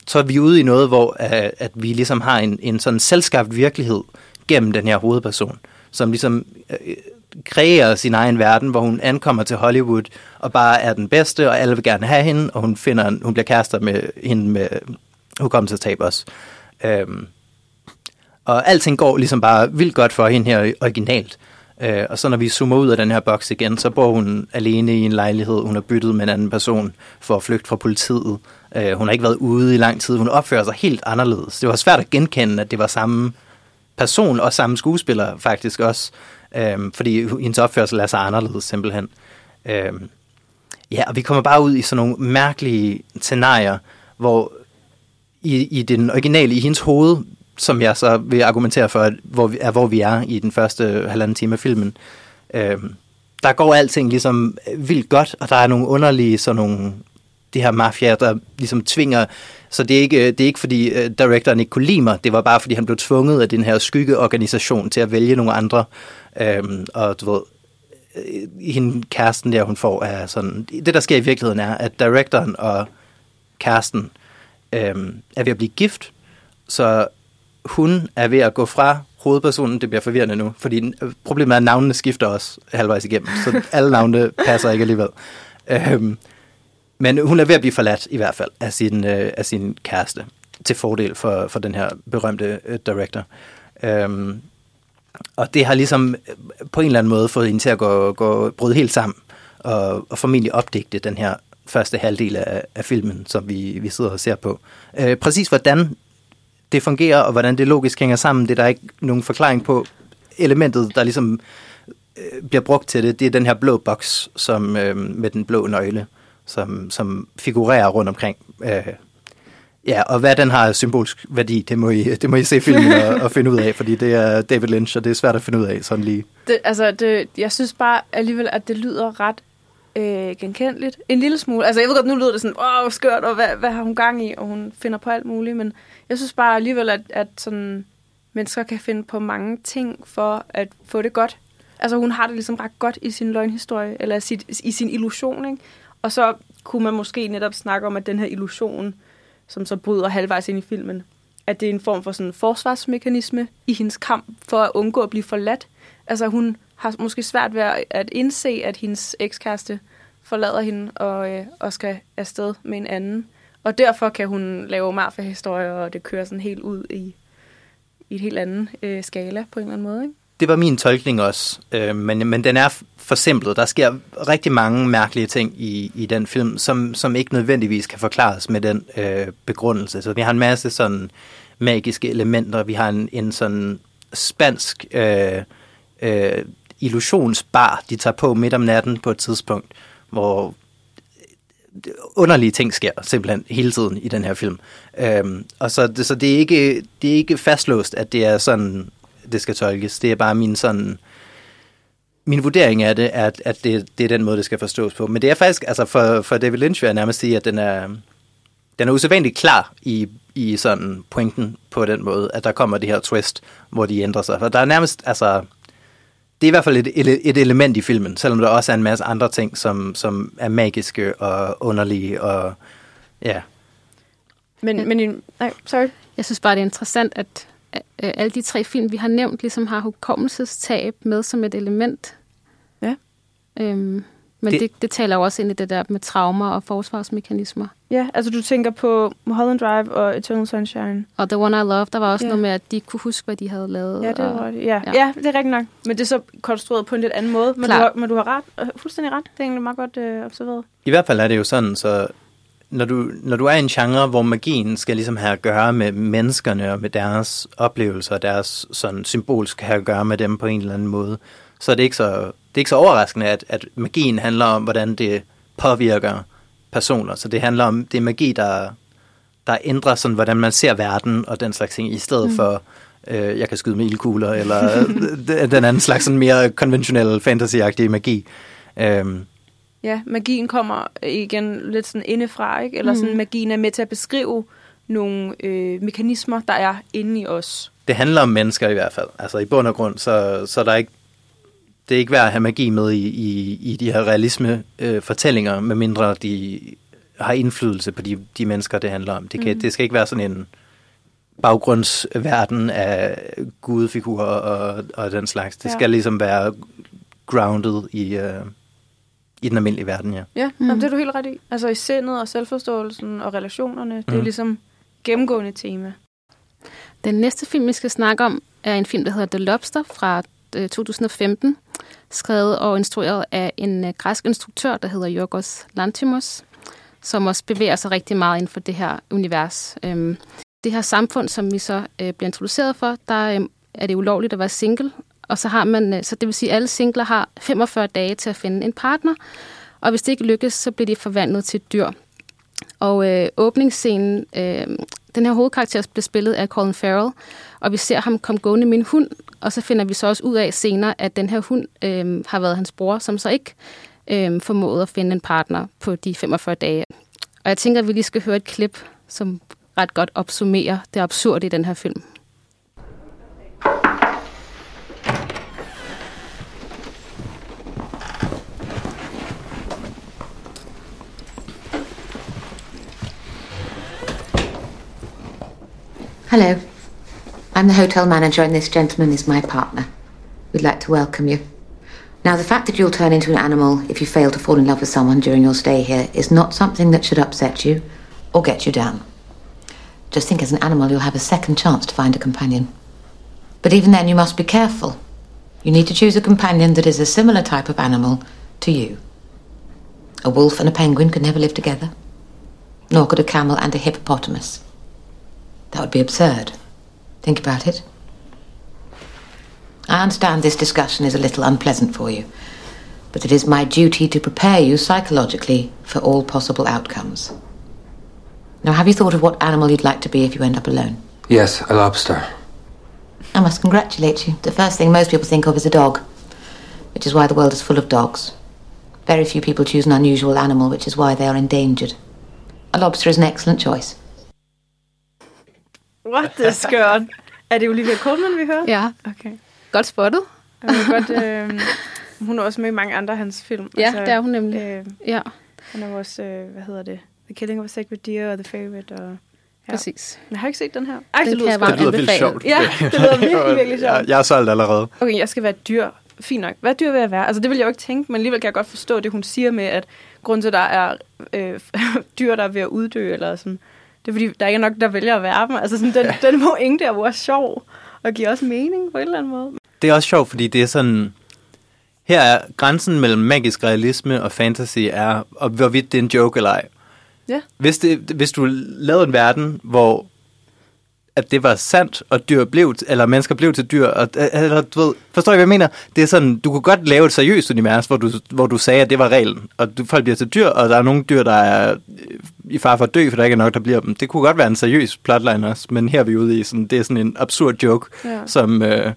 så er vi ude i noget, hvor øh, at vi ligesom har en, en sådan selvskabt virkelighed, gennem den her hovedperson, som ligesom øh, kreerer sin egen verden, hvor hun ankommer til Hollywood og bare er den bedste, og alle vil gerne have hende, og hun finder, hun bliver kærester med hende med hukommelsestab også. Øhm, og alting går ligesom bare vildt godt for hende her originalt. Øh, og så når vi zoomer ud af den her boks igen, så bor hun alene i en lejlighed. Hun har byttet med en anden person for at flygte fra politiet. Øh, hun har ikke været ude i lang tid. Hun opfører sig helt anderledes. Det var svært at genkende, at det var samme person og samme skuespiller faktisk også, øhm, fordi hendes opførsel er så anderledes simpelthen. Øhm, ja, og vi kommer bare ud i sådan nogle mærkelige scenarier, hvor i, i den originale, i hendes hoved, som jeg så vil argumentere for, at, hvor vi, er hvor vi er i den første halvanden time af filmen, øhm, der går alting ligesom vildt godt, og der er nogle underlige sådan nogle det her mafia, der ligesom tvinger så det er ikke, det er ikke fordi uh, directoren ikke kunne lide mig, det var bare fordi han blev tvunget af den her skyggeorganisation til at vælge nogle andre. Um, og du ved, øh, hende kæresten der, hun får, er sådan... Det, der sker i virkeligheden, er, at directoren og kæresten um, er ved at blive gift, så hun er ved at gå fra hovedpersonen, det bliver forvirrende nu, fordi øh, problemet er, at navnene skifter også halvvejs igennem, så alle navnene passer ikke alligevel. Øhm, men hun er ved at blive forladt i hvert fald af sin, øh, af sin kæreste, til fordel for, for den her berømte øh, director. Øhm, og det har ligesom øh, på en eller anden måde fået hende til at gå, gå bryde helt sammen, og, og formentlig opdigte den her første halvdel af, af filmen, som vi, vi sidder og ser på. Øh, præcis hvordan det fungerer, og hvordan det logisk hænger sammen, det er der ikke nogen forklaring på. Elementet, der ligesom øh, bliver brugt til det, det er den her blå boks som, øh, med den blå nøgle som, som figurerer rundt omkring øh, Ja, og hvad den har symbolsk værdi, det må I, det må I se filmen og, og finde ud af, fordi det er David Lynch, og det er svært at finde ud af sådan lige. Det, altså, det, jeg synes bare alligevel, at det lyder ret øh, genkendeligt. En lille smule. Altså, jeg ved godt, nu lyder det sådan, åh, skørt, og hvad, hvad har hun gang i? Og hun finder på alt muligt, men jeg synes bare alligevel, at, at sådan, mennesker kan finde på mange ting for at få det godt. Altså, hun har det ligesom ret godt i sin løgnhistorie, eller sit, i sin illusion, ikke? Og så kunne man måske netop snakke om, at den her illusion, som så bryder halvvejs ind i filmen, at det er en form for sådan en forsvarsmekanisme i hendes kamp for at undgå at blive forladt. Altså hun har måske svært ved at indse, at hendes ekskæreste forlader hende og, øh, og skal afsted med en anden. Og derfor kan hun lave mafia-historier, og det kører sådan helt ud i, i et helt andet øh, skala på en eller anden måde. Ikke? Det var min tolkning også, øh, men, men den er forsimplet. Der sker rigtig mange mærkelige ting i, i den film, som, som ikke nødvendigvis kan forklares med den øh, begrundelse. Så vi har en masse sådan magiske elementer. Vi har en, en sådan spansk øh, øh, illusionsbar, de tager på midt om natten på et tidspunkt, hvor underlige ting sker simpelthen hele tiden i den her film. Øhm, og så, så det, er ikke, det er ikke fastlåst, at det er sådan, det skal tolkes. Det er bare min sådan min vurdering af det, er, at, at det, det er den måde, det skal forstås på. Men det er faktisk, altså for, for David Lynch vil jeg nærmest sige, at den er, den er usædvanligt klar i, i sådan pointen på den måde, at der kommer det her twist, hvor de ændrer sig. For der er nærmest, altså, det er i hvert fald et, et element i filmen, selvom der også er en masse andre ting, som, som er magiske og underlige og ja. Men, men nej, sorry. Jeg synes bare, det er interessant, at alle de tre film, vi har nævnt, ligesom har hukommelsestab med som et element. Ja. Øhm, men det, det, det taler jo også ind i det der med traumer og forsvarsmekanismer. Ja, altså du tænker på Mulholland Drive og Eternal Sunshine. Og The One I Love, der var også ja. noget med, at de kunne huske, hvad de havde lavet. Ja, det var det. Ja. Ja. ja, det er rigtigt nok. Men det er så konstrueret på en lidt anden måde. Men, du har, men du har ret, øh, fuldstændig ret. Det er egentlig meget godt øh, observeret. I hvert fald er det jo sådan, så når du, når du er i en genre, hvor magien skal ligesom have at gøre med menneskerne og med deres oplevelser, og deres sådan symbol skal have at gøre med dem på en eller anden måde, så er det ikke så, det er ikke så overraskende, at, at magien handler om, hvordan det påvirker personer. Så det handler om, det er magi, der, der ændrer sådan, hvordan man ser verden og den slags ting, i stedet mm. for, øh, jeg kan skyde med ildkugler, eller [LAUGHS] den anden slags sådan mere konventionelle fantasy magi. Øhm. Ja, magien kommer igen lidt sådan indefra, ikke? Eller sådan, mm. magien er med til at beskrive nogle øh, mekanismer, der er inde i os. Det handler om mennesker i hvert fald. Altså i bund og grund, så, så er der ikke det er ikke værd at have magi med i, i, i de her realisme-fortællinger, øh, medmindre de har indflydelse på de, de mennesker, det handler om. Det, kan, mm. det skal ikke være sådan en baggrundsverden af gudefigurer og, og den slags. Det ja. skal ligesom være grounded i, uh, i den almindelige verden, ja. Ja, mm. jamen, det er du helt ret i. Altså i sindet og selvforståelsen og relationerne, det er mm. ligesom gennemgående tema. Den næste film, vi skal snakke om, er en film, der hedder The Lobster fra 2015, skrevet og instrueret af en øh, græsk instruktør, der hedder Yorgos Lantimos, som også bevæger sig rigtig meget inden for det her univers. Øhm, det her samfund, som vi så øh, bliver introduceret for, der øhm, er det ulovligt at være single, og så har man, øh, så det vil sige, at alle singler har 45 dage til at finde en partner, og hvis det ikke lykkes, så bliver de forvandlet til dyr. Og øh, åbningsscenen, øh, den her hovedkarakter bliver spillet af Colin Farrell, og vi ser ham komme gående med en hund, og så finder vi så også ud af senere, at den her hund øh, har været hans bror, som så ikke øh, formåede at finde en partner på de 45 dage. Og jeg tænker, at vi lige skal høre et klip, som ret godt opsummerer det absurde i den her film. Hello. I'm the hotel manager, and this gentleman is my partner. We'd like to welcome you. Now, the fact that you'll turn into an animal if you fail to fall in love with someone during your stay here is not something that should upset you or get you down. Just think as an animal, you'll have a second chance to find a companion. But even then, you must be careful. You need to choose a companion that is a similar type of animal to you. A wolf and a penguin could never live together, nor could a camel and a hippopotamus. That would be absurd. Think about it. I understand this discussion is a little unpleasant for you, but it is my duty to prepare you psychologically for all possible outcomes. Now, have you thought of what animal you'd like to be if you end up alone? Yes, a lobster. I must congratulate you. The first thing most people think of is a dog, which is why the world is full of dogs. Very few people choose an unusual animal, which is why they are endangered. A lobster is an excellent choice. What the skørt? Er det Olivia Colman, vi hører? Ja. Okay. Godt spottet. Jeg godt, øh, hun er også med i mange andre af hans film. Ja, det er hun nemlig. Øh, Ja, han er også, øh, hvad hedder det? The Killing of a Sacred Deer og The Favorite. Og, ja. præcis. Jeg har ikke set den her. Ej, Den det lyder Det lyder vildt sjovt. Ja, [LAUGHS] det lyder virkelig, virkelig sjovt. Jeg, jeg er solgt allerede. Okay, jeg skal være dyr. Fint nok. Hvad dyr vil jeg være? Altså, det vil jeg jo ikke tænke, men alligevel kan jeg godt forstå det, hun siger med, at grund til, at der er øh, [LAUGHS] dyr, der er ved at uddø, eller sådan, det er fordi, der ikke er nok, der vælger at være dem. Altså, sådan, den, den pointe er jo også sjov, og giver også mening på en eller anden måde. Det er også sjovt, fordi det er sådan... Her er grænsen mellem magisk realisme og fantasy er, og hvorvidt det er en joke eller ej. Ja. Hvis, det, hvis du lavede en verden, hvor at det var sandt, og dyr blev, eller mennesker blev til dyr, og, eller, du ved, forstår I, hvad jeg mener? Det er sådan, du kunne godt lave et seriøst univers, hvor du, hvor du sagde, at det var reglen, og du, folk bliver til dyr, og der er nogle dyr, der er øh, i far for at dø, for der ikke er nok, der bliver dem. Det kunne godt være en seriøs plotline også, men her er vi ude i, sådan, det er sådan en absurd joke, Ja. som, øh,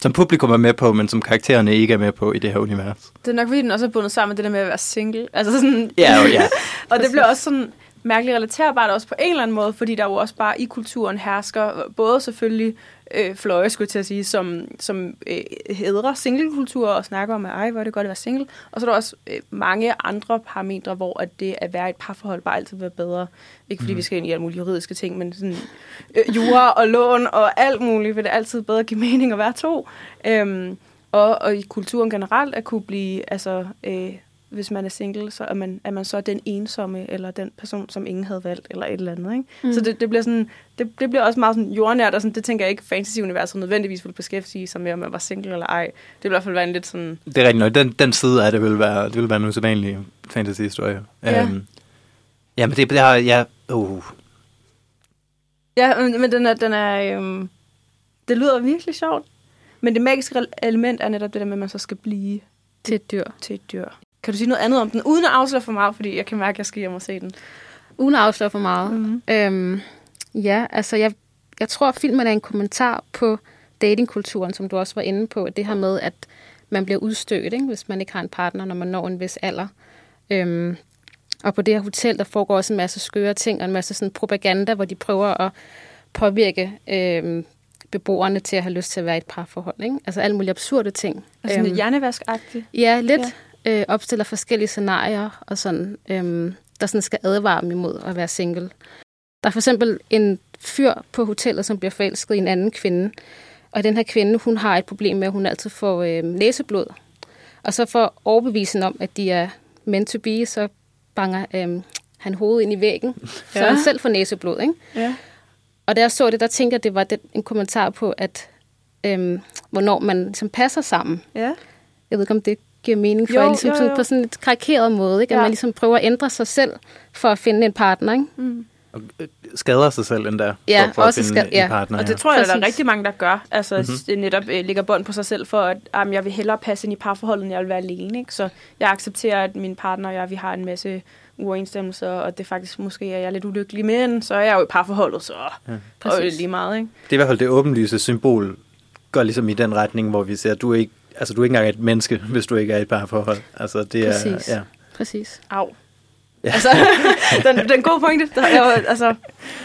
som publikum er med på, men som karaktererne ikke er med på i det her univers. Det er nok, fordi den også er bundet sammen med det der med at være single. Altså sådan, Ja, jo, ja. [LAUGHS] og det bliver også sådan mærkeligt relaterbart også på en eller anden måde, fordi der jo også bare i kulturen hersker både selvfølgelig øh, fløje, skulle jeg til at sige, som, som øh, hedrer singlekultur og snakker om, at ej, hvor er det godt at være single. Og så er der også øh, mange andre parametre, hvor at det at være i et parforhold bare altid vil være bedre. Ikke fordi mm. vi skal ind i alle mulige juridiske ting, men sådan øh, jura og lån og alt muligt, vil det altid bedre give mening at være to. Øhm, og, og i kulturen generelt at kunne blive, altså, øh, hvis man er single, så er man, er man så den ensomme, eller den person, som ingen havde valgt, eller et eller andet. Ikke? Mm. Så det, det, bliver sådan, det, det bliver også meget sådan jordnært, og sådan, det tænker jeg ikke, fantasy-universet nødvendigvis vil beskæftige sig med, om man var single eller ej. Det vil i hvert fald være en lidt sådan... Det er rigtigt nok. Den, den side af det vil være, det vil være en usædvanlig fantasy-historie. Ja. Øhm, ja, men det, det har, ja, uh, Ja, men men den er, den er øhm, det lyder virkelig sjovt. Men det magiske element er netop det der med, at man så skal blive Til et dyr. til et dyr. Kan du sige noget andet om den, uden at afsløre for meget, fordi jeg kan mærke, at jeg skal hjem og se den. Uden at afsløre for meget. Mhm. Mm-hmm. Øhm, ja, altså jeg, jeg tror, at filmen er en kommentar på datingkulturen, som du også var inde på. Det her med, at man bliver udstødt, ikke? hvis man ikke har en partner, når man når en vis alder. Øhm, og på det her hotel, der foregår også en masse skøre ting, og en masse sådan propaganda, hvor de prøver at påvirke øhm, beboerne til at have lyst til at være i et parforhold. Ikke? Altså alle mulige absurde ting. Altså sådan lidt hjernevask-agtigt. Ja, lidt. Ja. Øh, opstiller forskellige scenarier, og sådan, øhm, der sådan skal advare dem imod at være single. Der er for eksempel en fyr på hotellet, som bliver forelsket i en anden kvinde. Og den her kvinde, hun har et problem med, at hun altid får øh, næseblod. Og så for at overbevise hende om, at de er meant to be, så banger øh, han hovedet ind i væggen, så Ja. han selv får næseblod. Ikke? Ja. Og da jeg så det, der tænkte jeg, at det var den, en kommentar på, at øhm, hvornår man ligesom passer sammen. Ja. Jeg ved ikke, om det giver mening for Jo, jer, ligesom jo, sådan, jo. på sådan et karikeret måde, ikke? at Ja. man ligesom prøver at ændre sig selv for at finde en partner. Ikke? Mm. skader sig selv endda. Ja, for, for også at finde skal- en ja. partner. Og ja. det tror jeg, der er rigtig mange, der gør. Altså, Mhm. mm-hmm. det netop øh, ligger bånd på sig selv for, at um, jeg vil hellere passe ind i parforholdet, end jeg vil være alene. Ikke? Så jeg accepterer, at min partner og jeg, vi har en masse uoverensstemmelser, og det faktisk måske er jeg lidt ulykkelig, men så er jeg jo i parforholdet, så ja. og er lige meget. Ikke? Det er i hvert fald det åbenlyse symbol, går ligesom i den retning, hvor vi ser, at du er ikke, altså, du er ikke engang et menneske, hvis du ikke er i et parforhold. Altså, det er, Præcis. ja. Præcis. Au. Ja. Altså, [LAUGHS] den, den gode pointe. Der er jo, altså,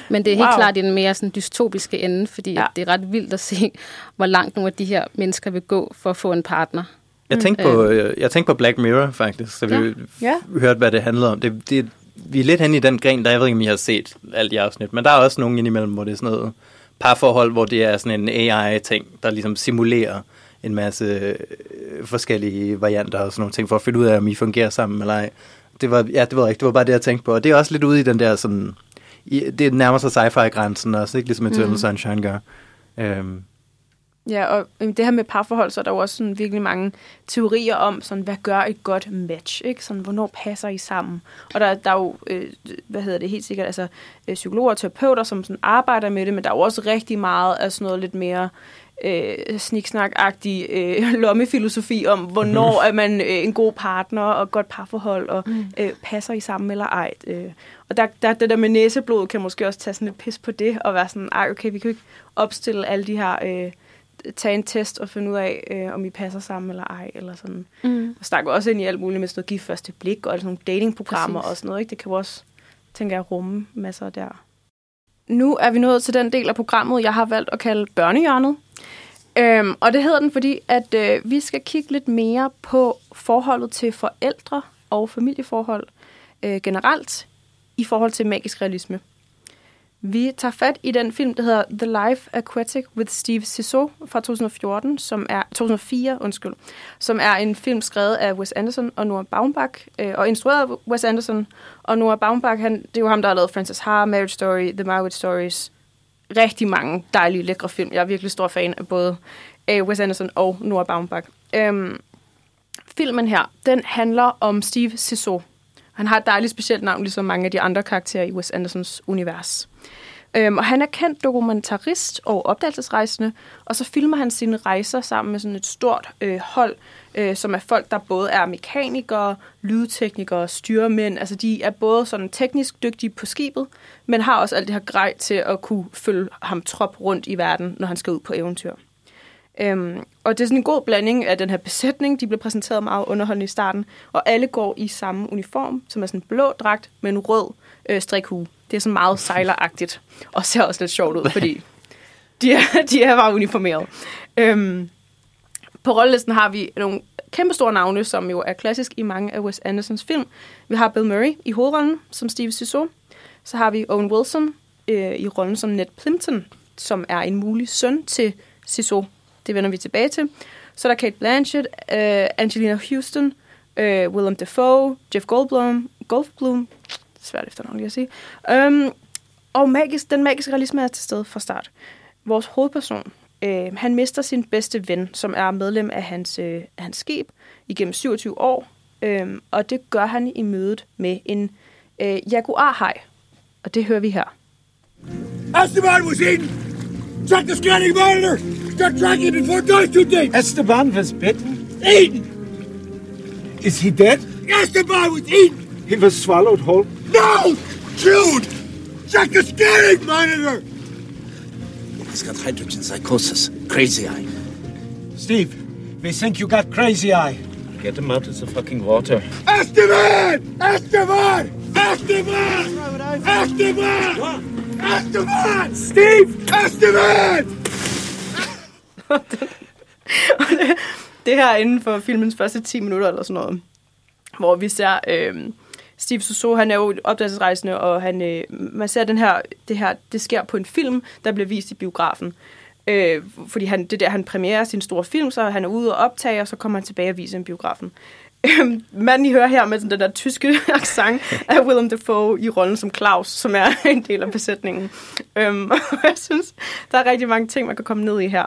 Men det er helt Wow. klart i den mere sådan dystopiske ende, fordi Ja. det er ret vildt at se, hvor langt nogle af de her mennesker vil gå for at få en partner. Jeg tænkte, på, øh, jeg tænkte på Black Mirror, faktisk, så vi Ja. Ja. hørte, hvad det handlede om. Det, det, vi er lidt hen i den gren, der jeg ved ikke, om I har set alt i afsnit, men der er også nogen indimellem, hvor det er sådan noget parforhold, hvor det er sådan en AI-ting, der ligesom simulerer en masse øh, forskellige varianter og sådan nogle ting, for at finde ud af, om I fungerer sammen eller ej. Det var, ja, det var ikke, det var bare det, jeg tænkte på. Og det er også lidt ude i den der sådan, i, det nærmer sig sci-fi-grænsen også, ikke ligesom Eternal Mhm. Sunshine gør. Øhm, Ja, og det her med parforhold, så er der jo også sådan virkelig mange teorier om, sådan, hvad gør et godt match? Ikke? Sådan, hvornår passer I sammen? Og der, der er jo, øh, hvad hedder det, helt sikkert, altså øh, psykologer og terapeuter, som sådan arbejder med det, men der er jo også rigtig meget af sådan noget lidt mere øh, sniksnak-agtig øh, [LAUGHS] lommefilosofi om, hvornår er man øh, en god partner og godt parforhold, og Mm. øh, passer I sammen eller ej. Øh. Og der, der, det der med næseblod kan måske også tage sådan lidt pis på det, og være sådan, ej okay, vi kan jo ikke opstille alle de her, øh, tage en test og finde ud af, øh, om I passer sammen eller ej, eller sådan. Mm. Og snakker også ind i alt muligt med sådan noget gift første blik, og sådan nogle datingprogrammer Præcis. og sådan noget, ikke? Det kan jo også, tænker jeg, rumme masser der. Nu er vi nået til den del af programmet, jeg har valgt at kalde børnehjørnet. Øhm, og det hedder den, fordi at øh, vi skal kigge lidt mere på forholdet til forældre og familieforhold øh, generelt i forhold til magisk realisme. Vi tager fat i den film, der hedder The Life Aquatic with Steve Zissou fra 2014, som er 2004, undskyld, som er en film skrevet af Wes Anderson og Noah Baumbach, øh, og instrueret af Wes Anderson. Og Noah Baumbach, han, det er jo ham, der har lavet Frances Ha, Marriage Story, The Marriage Stories, rigtig mange dejlige, lækre film. Jeg er virkelig stor fan af både øh, Wes Anderson og Noah Baumbach. Øhm, filmen her, den handler om Steve Zissou. Han har et dejligt specielt navn, ligesom mange af de andre karakterer i Wes Andersons univers. Øhm, og han er kendt dokumentarist og opdagelsesrejsende, og så filmer han sine rejser sammen med sådan et stort øh, hold, øh, som er folk, der både er mekanikere, lydteknikere, styrmænd. Altså de er både sådan teknisk dygtige på skibet, men har også alt det her grej til at kunne følge ham trop rundt i verden, når han skal ud på eventyr. Øhm, og det er sådan en god blanding af den her besætning. De blev præsenteret meget underholdende i starten. Og alle går i samme uniform, som er sådan en blå dragt med en rød øh, strikhue. Det er sådan meget sejleragtigt. Og ser også lidt sjovt ud, fordi [LAUGHS] de er, de er bare uniformeret. Øhm, på rollelisten har vi nogle kæmpe store navne, som jo er klassisk i mange af Wes Andersons film. Vi har Bill Murray i hovedrollen som Steve Zissou. Så har vi Owen Wilson øh, i rollen som Ned Plimpton, som er en mulig søn til Zissou. Det vender vi tilbage til. Så er der Kate Blanchett, øh, Angelina Houston, øh, Willem Dafoe, Jeff Goldblum, Goldblum, svært efternavn lige at sige. Um, og magisk, den magiske realisme er til stede fra start. Vores hovedperson, øh, han mister sin bedste ven, som er medlem af hans, øh, hans skib igennem 27 år. Øh, og det gør han i mødet med en øh, jaguarhaj. Og det hører vi her. Esteban was eaten! Check the scanning monitor! Start tracking before it goes too deep! Esteban was bitten? Eaten! Is he dead? Esteban was eaten! He was swallowed whole? No! Chewed! Check the scanning monitor! He's got hydrogen psychosis. Crazy eye. Steve, we think you got crazy eye. Get him out of the fucking water. Esteban! Esteban! Esteban! Esteban! Esteban! Steve! Esteban! Det her inden for filmens første 10 minutter eller sådan noget, hvor vi ser øh, Steve Soso, han er jo opdagelsesrejsende, og han, øh, man ser den her, det her, det sker på en film, der bliver vist i biografen. Øh, fordi han, det der, han premierer sin store film, så han er ude og optage, og så kommer han tilbage og viser en biografen. Øh, manden, I hører her med sådan den der tyske [LAUGHS] accent, er Willem Dafoe i rollen som Claus, som er [LAUGHS] en del af besætningen. Øh, [LAUGHS] og jeg synes, der er rigtig mange ting, man kan komme ned i her.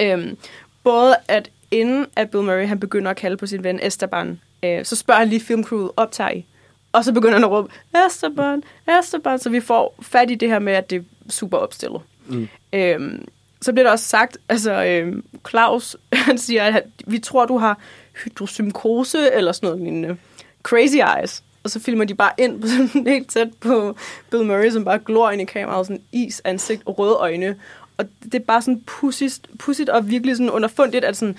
Øhm, både at inden at Bill Murray han begynder at kalde på sin ven Esteban, øh, så spørger han lige filmcrewet, optager I? Og så begynder han at råbe, Esteban, Esteban, så vi får fat i det her med, at det er super opstillet. Mm. Øhm, så bliver der også sagt, altså øhm, Claus, [LAUGHS] han siger, at han- vi tror, du har hydrosymkose eller sådan noget lignende. Crazy eyes. Og så filmer de bare ind på [LAUGHS] sådan helt tæt på Bill Murray, som bare glor ind i kameraet, sådan is ansigt og røde øjne. Og det er bare sådan pudsigt, pudsigt og virkelig sådan underfundigt, at sådan,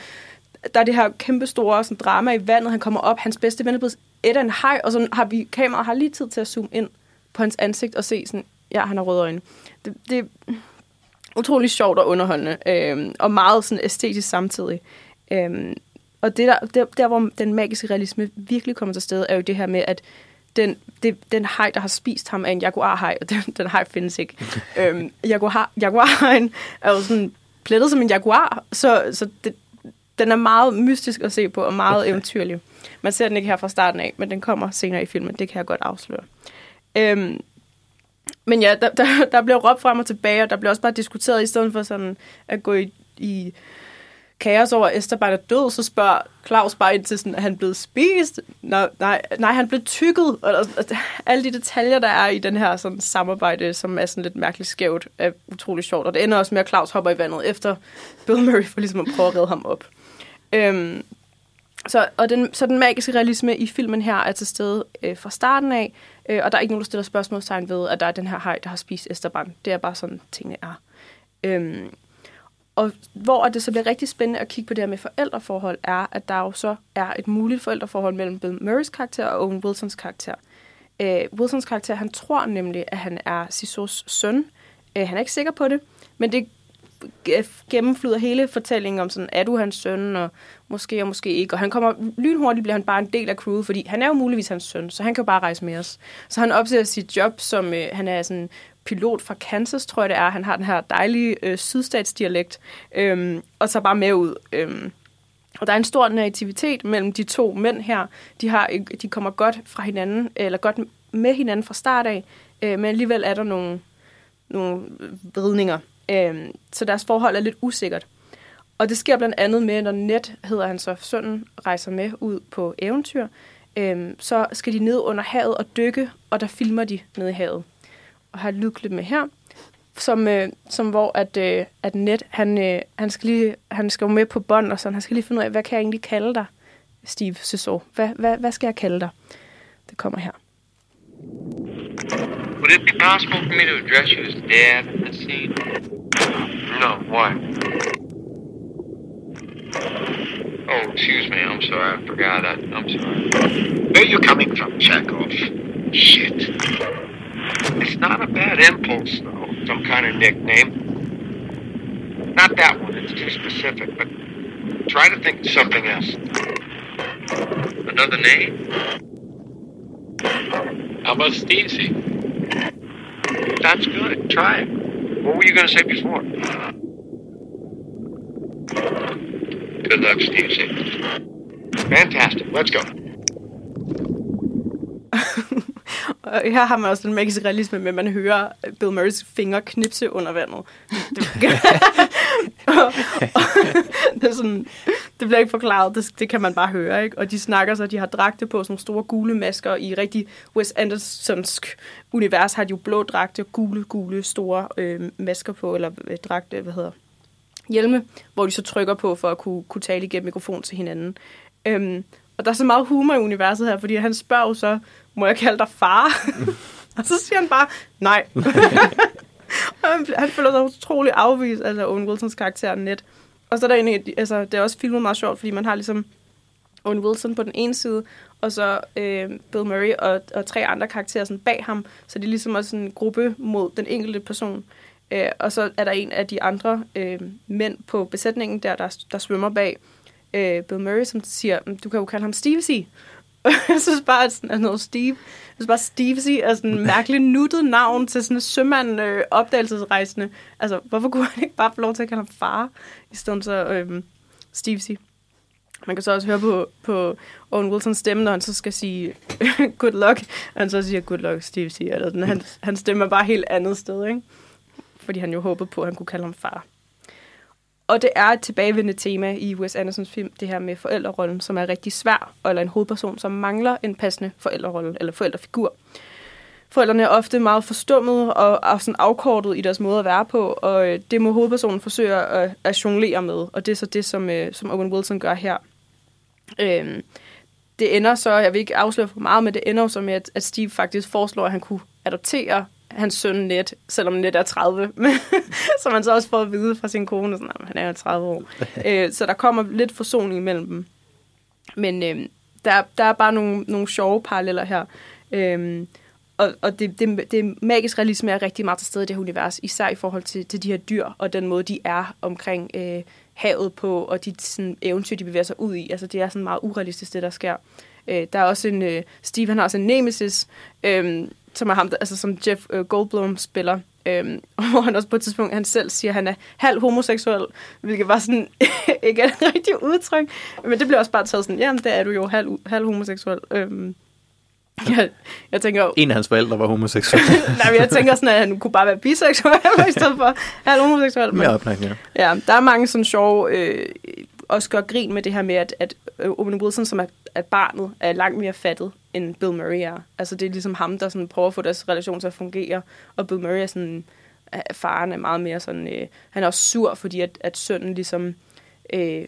der er det her kæmpe store sådan, drama i vandet. Han kommer op, hans bedste ven er blevet et af en hej, og så har vi kameraet har lige tid til at zoome ind på hans ansigt og se sådan, ja, han har røde øjne. Det, det er utrolig sjovt og underholdende, øh, og meget sådan æstetisk samtidig. Øh, og det der, der, der, hvor den magiske realisme virkelig kommer til stede, er jo det her med, at den, det, den hej, der har spist ham, er en jaguarhaj, og den, den hej findes ikke. [LAUGHS] øhm, jaguar, jaguarhajen er jo sådan plettet som en jaguar, så, så det, den er meget mystisk at se på, og meget eventyrlig. Man ser den ikke her fra starten af, men den kommer senere i filmen, det kan jeg godt afsløre. Øhm, men ja, der, der, der bliver råbt frem og tilbage, og der bliver også bare diskuteret, i stedet for sådan at gå i, i kaos over, at Esteban er død, så spørger Claus bare ind til sådan, er han blevet spist? Nej, nej, nej han blev tykket. Og, og, og, alle de detaljer, der er i den her sådan, samarbejde, som er sådan lidt mærkeligt skævt, er utrolig sjovt. Og det ender også med, at Claus hopper i vandet efter Bill Murray for ligesom at prøve at redde ham op. Øhm, så, og den, så den magiske realisme i filmen her er til stede øh, fra starten af, øh, og der er ikke nogen, der stiller spørgsmålstegn ved, at der er den her hej, der har spist Esteban. Det er bare sådan, tingene er. Øhm, og hvor det så bliver rigtig spændende at kigge på det her med forældreforhold, er, at der jo så er et muligt forældreforhold mellem Bill Murrays karakter og Owen Wilsons karakter. Øh, Wilsons karakter, han tror nemlig, at han er Sisos søn. Øh, han er ikke sikker på det, men det gennemflyder hele fortællingen om sådan, er du hans søn, og måske og måske ikke. Og han kommer lynhurtigt, bliver han bare en del af crewet, fordi han er jo muligvis hans søn, så han kan jo bare rejse med os. Så han opsætter sit job som, øh, han er sådan pilot fra Kansas, tror jeg det er. Han har den her dejlige øh, sydstatsdialekt, øh, og så bare med ud. Øh. Og der er en stor nativitet mellem de to mænd her. De, har, de kommer godt fra hinanden, eller godt med hinanden fra start af, øh, men alligevel er der nogle, nogle vridninger. Øh, så deres forhold er lidt usikkert. Og det sker blandt andet med, når Net, hedder han så, sønnen, rejser med ud på eventyr, øh, så skal de ned under havet og dykke, og der filmer de ned i havet og har et lydklip med her, som, øh, som hvor at, øh, at Net, han, øh, han, skal lige, han skal jo med på bånd, og sådan, han skal lige finde ud af, hvad kan jeg egentlig kalde dig, Steve Cesar? Hvad, hvad, hvad skal jeg kalde dig? Det kommer her. Would it be possible for me to address you as Dad in this scene? No, why? Oh, excuse me, I'm sorry, I forgot. I, I'm sorry. Where are you coming from, Chekhov? Shit. It's not a bad impulse, though. Some kind of nickname. Not that one, it's too specific, but try to think of something else. Another name? How about Stevesy? That's good. Try it. What were you going to say before? Good luck, Stevesy. Fantastic. Let's go. [LAUGHS] Og her har man også den magiske realisme med, at man hører Bill Murrays fingre knipse under vandet. Det, [LAUGHS] og, og, det, er sådan, det bliver ikke forklaret, det, det kan man bare høre. Ikke? Og de snakker så, de har dragte på, sådan nogle store gule masker. I rigtig Wes Andersonsk univers har de jo blå dragte, gule, gule, store øh, masker på, eller øh, dragte, hvad hedder hjelme, hvor de så trykker på for at kunne, kunne tale igennem mikrofon til hinanden. Øhm, og der er så meget humor i universet her, fordi han spørger jo så, må jeg kalde dig far? [LAUGHS] og så siger han bare, nej. [LAUGHS] han, han føler sig utrolig afvist, altså Owen Wilsons karakter net. Og så er der en, altså, det er også filmet meget sjovt, fordi man har ligesom Owen Wilson på den ene side, og så øh, Bill Murray og, og tre andre karakterer sådan bag ham, så det er ligesom også en gruppe mod den enkelte person. Øh, og så er der en af de andre øh, mænd på besætningen der, der, der svømmer bag øh, Bill Murray, som siger, du kan jo kalde ham Stevesy. [LAUGHS] jeg synes bare, at sådan, noget Steve, jeg synes bare, Stevesy er sådan [LAUGHS] en mærkelig nuttet navn til sådan en sømand øh, opdagelsesrejsende. Altså, hvorfor kunne han ikke bare få lov til at kalde ham far, i stedet så øh, Stevesy? Man kan så også høre på, på Owen Wilsons stemme, når han så skal sige [LAUGHS] good luck, og han så siger good luck, Stevesy. Eller sådan. Han, han stemmer bare helt andet sted, ikke? Fordi han jo håbede på, at han kunne kalde ham far. Og det er et tilbagevendende tema i Wes Andersons film, det her med forældrerollen, som er rigtig svær, eller en hovedperson, som mangler en passende forældrerolle eller forældrefigur. Forældrene er ofte meget forstummet og, er sådan afkortet i deres måde at være på, og øh, det må hovedpersonen forsøge at, at jonglere med, og det er så det, som, øh, som Owen Wilson gør her. Øhm, det ender så, jeg vil ikke afsløre for meget, men det ender så med, at, at Steve faktisk foreslår, at han kunne adoptere hans søn Net, selvom Net er 30. så man så også får at vide fra sin kone, sådan, at han er 30 år. [LAUGHS] øh, så der kommer lidt forsoning mellem dem. Men øh, der, der er bare nogle, nogle sjove paralleller her. Øh, og og det, det, det magisk realisme er rigtig meget til stede i det her univers, især i forhold til, til de her dyr, og den måde, de er omkring øh, havet på, og de sådan, eventyr, de bevæger sig ud i. Altså, det er sådan meget urealistisk, det der sker. Øh, der er også en... Øh, Steve, han har også en nemesis, øh, som er ham, der, altså som Jeff øh, Goldblum spiller. Øhm, [LAUGHS] hvor han også på et tidspunkt, han selv siger, at han er halv homoseksuel, hvilket var sådan [LAUGHS] ikke et rigtigt udtryk. Men det bliver også bare taget sådan, jamen det er du jo halv, halv homoseksuel. Øhm, [LAUGHS] jeg, jeg tænker... En af hans forældre var homoseksuel. Nej, men jeg tænker sådan, at han kunne bare være biseksuel i stedet for halv homoseksuel. Mere opnægt, ja. Ja, der er mange sådan sjove øh, også gør grin med det her med, at, at øh, Owen Wilson, som er, er barnet, er langt mere fattet, end Bill Murray er. Altså det er ligesom ham, der sådan prøver at få deres relation til at fungere, og Bill Murray er sådan, faren er meget mere sådan, øh, han er også sur, fordi at, at sønnen ligesom øh,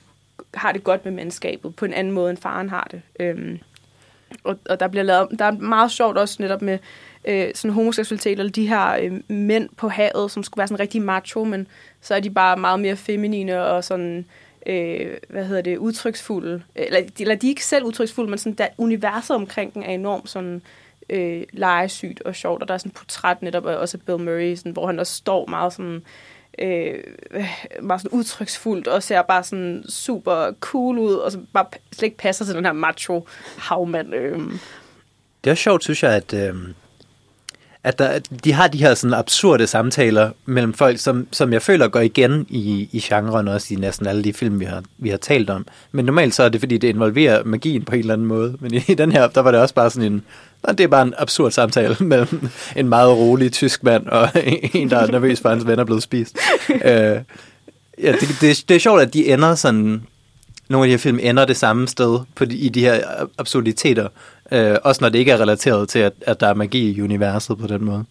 har det godt med mandskabet, på en anden måde, end faren har det. Øhm, og, og der bliver lavet, der er meget sjovt også netop med øh, sådan homoseksualitet, eller de her øh, mænd på havet, som skulle være sådan rigtig macho, men så er de bare meget mere feminine og sådan, øh, hvad hedder det, udtryksfulde. Eller, eller de er ikke selv udtryksfulde, men sådan, der, universet omkring den er enormt sådan, øh, legesygt og sjovt, og der er sådan et portræt netop af også Bill Murray, sådan, hvor han også står meget sådan, øh, meget sådan udtryksfuldt og ser bare sådan super cool ud, og så bare slet ikke passer til den her macho havmand. Øh. Det er også sjovt, synes jeg, at, øh, at der, de har de her sådan absurde samtaler mellem folk, som, som jeg føler går igen i, i genren, også i næsten alle de film, vi har, vi har talt om. Men normalt så er det, fordi det involverer magien på en eller anden måde. Men i, i den her, der var det også bare sådan en, det er bare en absurd samtale [LAUGHS] mellem en meget rolig tysk mand og [LAUGHS] en, der er nervøs for, hans ven er blevet spist. [LAUGHS] øh, ja, det, det, det er sjovt, at de ender sådan... Nogle af de her film ender det samme sted på de, i de her absurditeter. Øh, også når det ikke er relateret til, at, at der er magi i universet på den måde.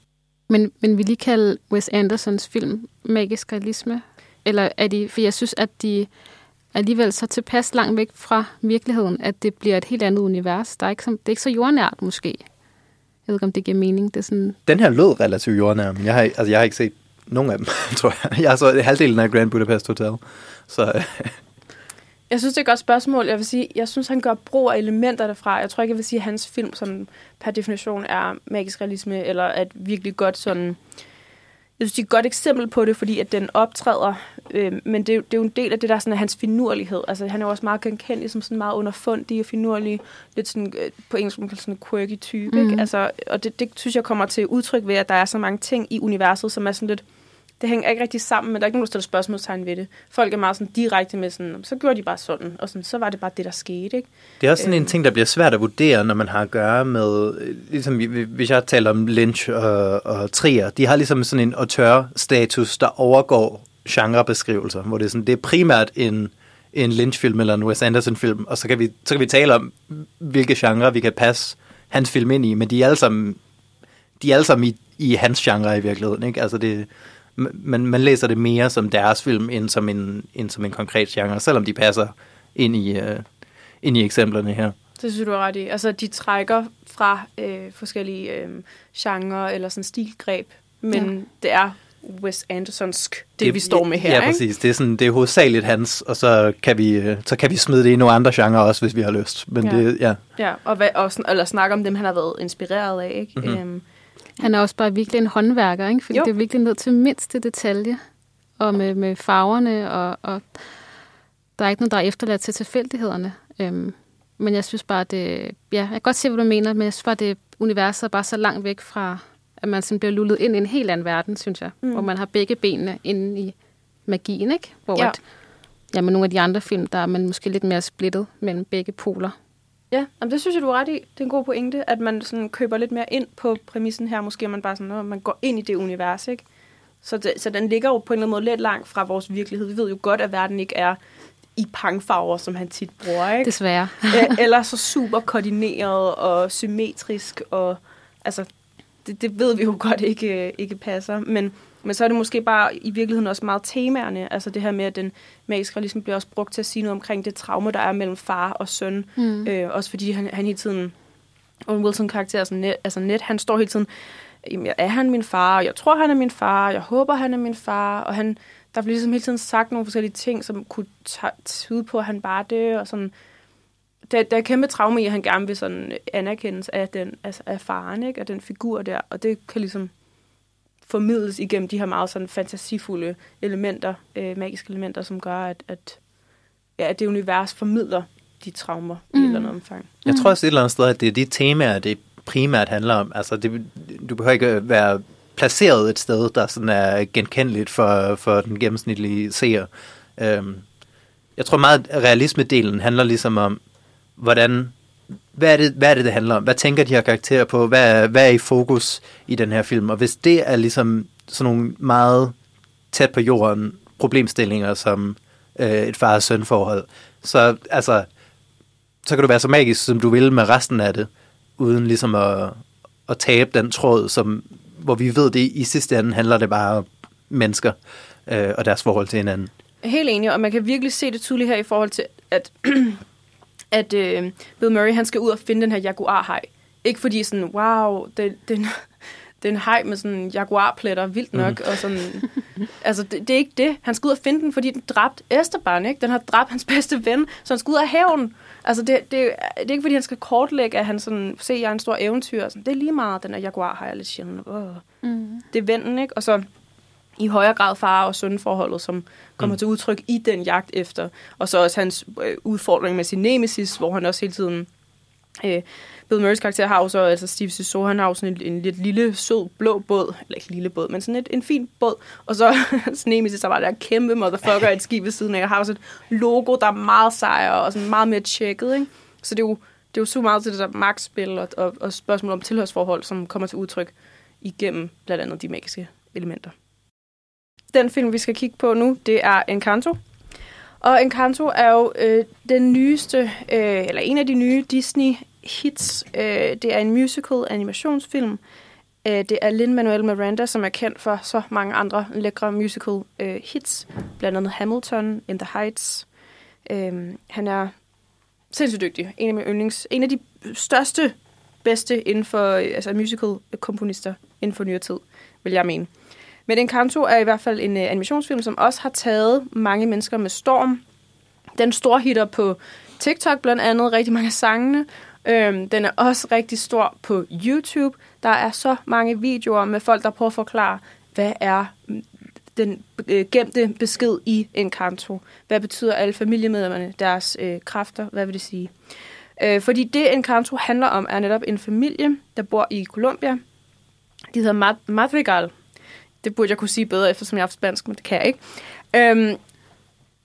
Men, men vil lige kalde Wes Andersons film magisk realisme? Eller er de... For jeg synes, at de alligevel så tilpas langt væk fra virkeligheden, at det bliver et helt andet univers. Der er ikke så, det er ikke så jordnært måske. Jeg ved ikke, om det giver mening. Det er sådan... Den her lød relativt jordnær, men jeg har, altså, jeg har ikke set nogen af dem, [LAUGHS] tror jeg. Jeg har så halvdelen af Grand Budapest Hotel. Så, [LAUGHS] jeg synes, det er et godt spørgsmål. Jeg vil sige, jeg synes, han gør brug af elementer derfra. Jeg tror ikke, jeg vil sige, at hans film som per definition er magisk realisme, eller et virkelig godt sådan jeg synes, det er et godt eksempel på det, fordi at den optræder, øh, men det, det er jo en del af det, der sådan, er hans finurlighed. Altså, han er jo også meget genkendelig som sådan meget underfundig og finurlig, lidt sådan, øh, på engelsk man sådan en quirky type. Mm. Ikke? Altså, og det, det synes jeg kommer til udtryk ved, at der er så mange ting i universet, som er sådan lidt, det hænger ikke rigtig sammen, men der er ikke nogen, der stiller spørgsmålstegn ved det. Folk er meget sådan direkte med sådan, så gjorde de bare sådan, og sådan, så var det bare det, der skete. Ikke? Det er også sådan en ting, der bliver svært at vurdere, når man har at gøre med, øh, ligesom vi- vi- hvis jeg taler om Lynch og, og Trier, de har ligesom sådan en auteur-status, der overgår genrebeskrivelser, hvor det er, sådan, det er primært en, en Lynch-film eller en Wes Anderson-film, og så kan, vi, så kan vi tale om, hvilke genre vi kan passe hans film ind i, men de er alle sammen, de er alle sammen i, i hans genre i virkeligheden. Ikke? Altså det, man, man læser det mere som deres film, end som en, end som en konkret genre, selvom de passer ind i, uh, ind i eksemplerne her. Det synes du er ret i. Altså, de trækker fra øh, forskellige øh, genrer eller sådan stilgreb, men Ja. det er Wes Andersonsk, det, det vi står med her, Ja, ikke? præcis. Det er, sådan, det er hovedsageligt hans, og så kan, vi, øh, så kan vi smide det i nogle andre genrer også, hvis vi har lyst. Men Ja. det, ja. Ja, og, hvad, og sn- eller snakke om dem, han har været inspireret af, ikke? Mhm. Øhm, Han er også bare virkelig en håndværker, ikke? fordi Jo. det er virkelig ned til mindste detalje. Og med, med farverne, og, og der er ikke noget, der er efterladt til tilfældighederne. Øhm, men jeg synes bare, det... Ja, jeg kan godt se, hvad du mener, men jeg synes bare, det universet er bare så langt væk fra, at man sådan bliver lullet ind i en helt anden verden, synes jeg. Mm. Hvor man har begge benene inde i magien, ikke? Hvor ja. At, ja, med nogle af de andre film, der er man måske lidt mere splittet mellem begge poler. Ja, jamen, det synes jeg, du er ret i. Det er en god pointe, at man sådan køber lidt mere ind på præmissen her. Måske er man bare sådan, at man går ind i det univers, ikke? Så, det, så den ligger jo på en eller anden måde lidt langt fra vores virkelighed. Vi ved jo godt, at verden ikke er i pangfarver, som han tit bruger, ikke? Desværre. Øh, [LAUGHS] Eller så super koordineret og symmetrisk, og altså, det, det ved vi jo godt ikke, ikke passer. Men, men så er det måske bare i virkeligheden også meget temaerne. Altså det her med, at den magiske realisme bliver også brugt til at sige noget omkring det traume, der er mellem far og søn. Mm. Øh, også fordi han, han hele tiden... Owen Wilson karakter, altså net, altså net, han står hele tiden, jamen, er han min far? Og jeg tror, han er min far. Jeg håber, han er min far. Og han, der bliver ligesom hele tiden sagt nogle forskellige ting, som kunne tyde på, at han bare dør. Og sådan. Der, der er kæmpe traume i, at han gerne vil sådan anerkendes af, den, altså af faren, ikke? af den figur der. Og det kan ligesom formidles igennem de her meget sådan fantasifulde elementer, øh, magiske elementer, som gør, at, at, ja, at det univers formidler de traumer mm. i et eller andet omfang. Jeg tror også et eller andet sted, at det er de temaer, det primært handler om. Altså, det, du behøver ikke være placeret et sted, der sådan er genkendeligt for, for den gennemsnitlige seer. Øhm, jeg tror meget, at realisme-delen handler ligesom om, hvordan, hvad er, det, hvad er det, det handler om? Hvad tænker de her karakterer på? Hvad er, hvad er i fokus i den her film? Og hvis det er ligesom sådan nogle meget tæt på jorden problemstillinger, som øh, et far- og søn-forhold. Så altså, så kan du være så magisk, som du vil med resten af det, uden ligesom at, at tabe den tråd, som, hvor vi ved det i sidste ende handler det bare om mennesker øh, og deres forhold til hinanden. Helt enig, og man kan virkelig se det tydeligt her i forhold til, at, [CLEARS THROAT] at øh, Bill Murray han skal ud og finde den her jaguar-haj. Ikke fordi sådan, wow, det, det, [LAUGHS] det er en haj med sådan jaguarpletter, vildt nok, mm. og sådan, [LAUGHS] altså det, det, er ikke det. Han skal ud og finde den, fordi den dræbte Esteban, ikke? Den har dræbt hans bedste ven, så han skal ud af haven. Altså det, det, det er ikke fordi, han skal kortlægge, at han sådan, se, jeg er en stor eventyr. Sådan, det er lige meget, den her jaguar har jeg lidt sjældent. Oh. Mm. Det er vennen, ikke? Og så i højere grad far- og sønforholdet, som kommer mm. til udtryk i den jagt efter. Og så også hans øh, udfordring med sin nemesis, hvor han også hele tiden... Øh, Bill Murrays karakter har jo så, altså Steve Zissou, han har jo sådan en, en lidt lille, sød, blå båd, eller ikke lille båd, men sådan et, en fin båd, og så [LAUGHS] Nemesis, der var der kæmpe motherfucker, et skib ved siden af, og har også et logo, der er meget sejere, og sådan meget mere tjekket, ikke? Så det er jo, det er jo så meget til det der magtspil og, og, og spørgsmål om tilhørsforhold, som kommer til udtryk igennem blandt andet de magiske elementer. Den film, vi skal kigge på nu, det er Encanto. Og Encanto er jo øh, den nyeste, øh, eller en af de nye Disney hits. Øh, det er en musical animationsfilm. Øh, det er Lin-Manuel Miranda, som er kendt for så mange andre lækre musical øh, hits. Blandt andet Hamilton, In the Heights. Øh, han er sindssygt dygtig. En af mine yndlings. En af de største, bedste inden for øh, altså musical-komponister inden for nyere tid, vil jeg mene. Men Encanto er i hvert fald en uh, animationsfilm, som også har taget mange mennesker med storm. Den store hitter på TikTok blandt andet, rigtig mange af sangene. Øhm, den er også rigtig stor på YouTube. Der er så mange videoer med folk, der prøver at forklare, hvad er mm, den øh, gemte besked i Encanto. Hvad betyder alle familiemedlemmerne, deres øh, kræfter, hvad vil det sige? Øh, fordi det Encanto handler om, er netop en familie, der bor i Colombia. De hedder Madrigal, det burde jeg kunne sige bedre, eftersom jeg har haft spansk, men det kan jeg ikke. Øhm,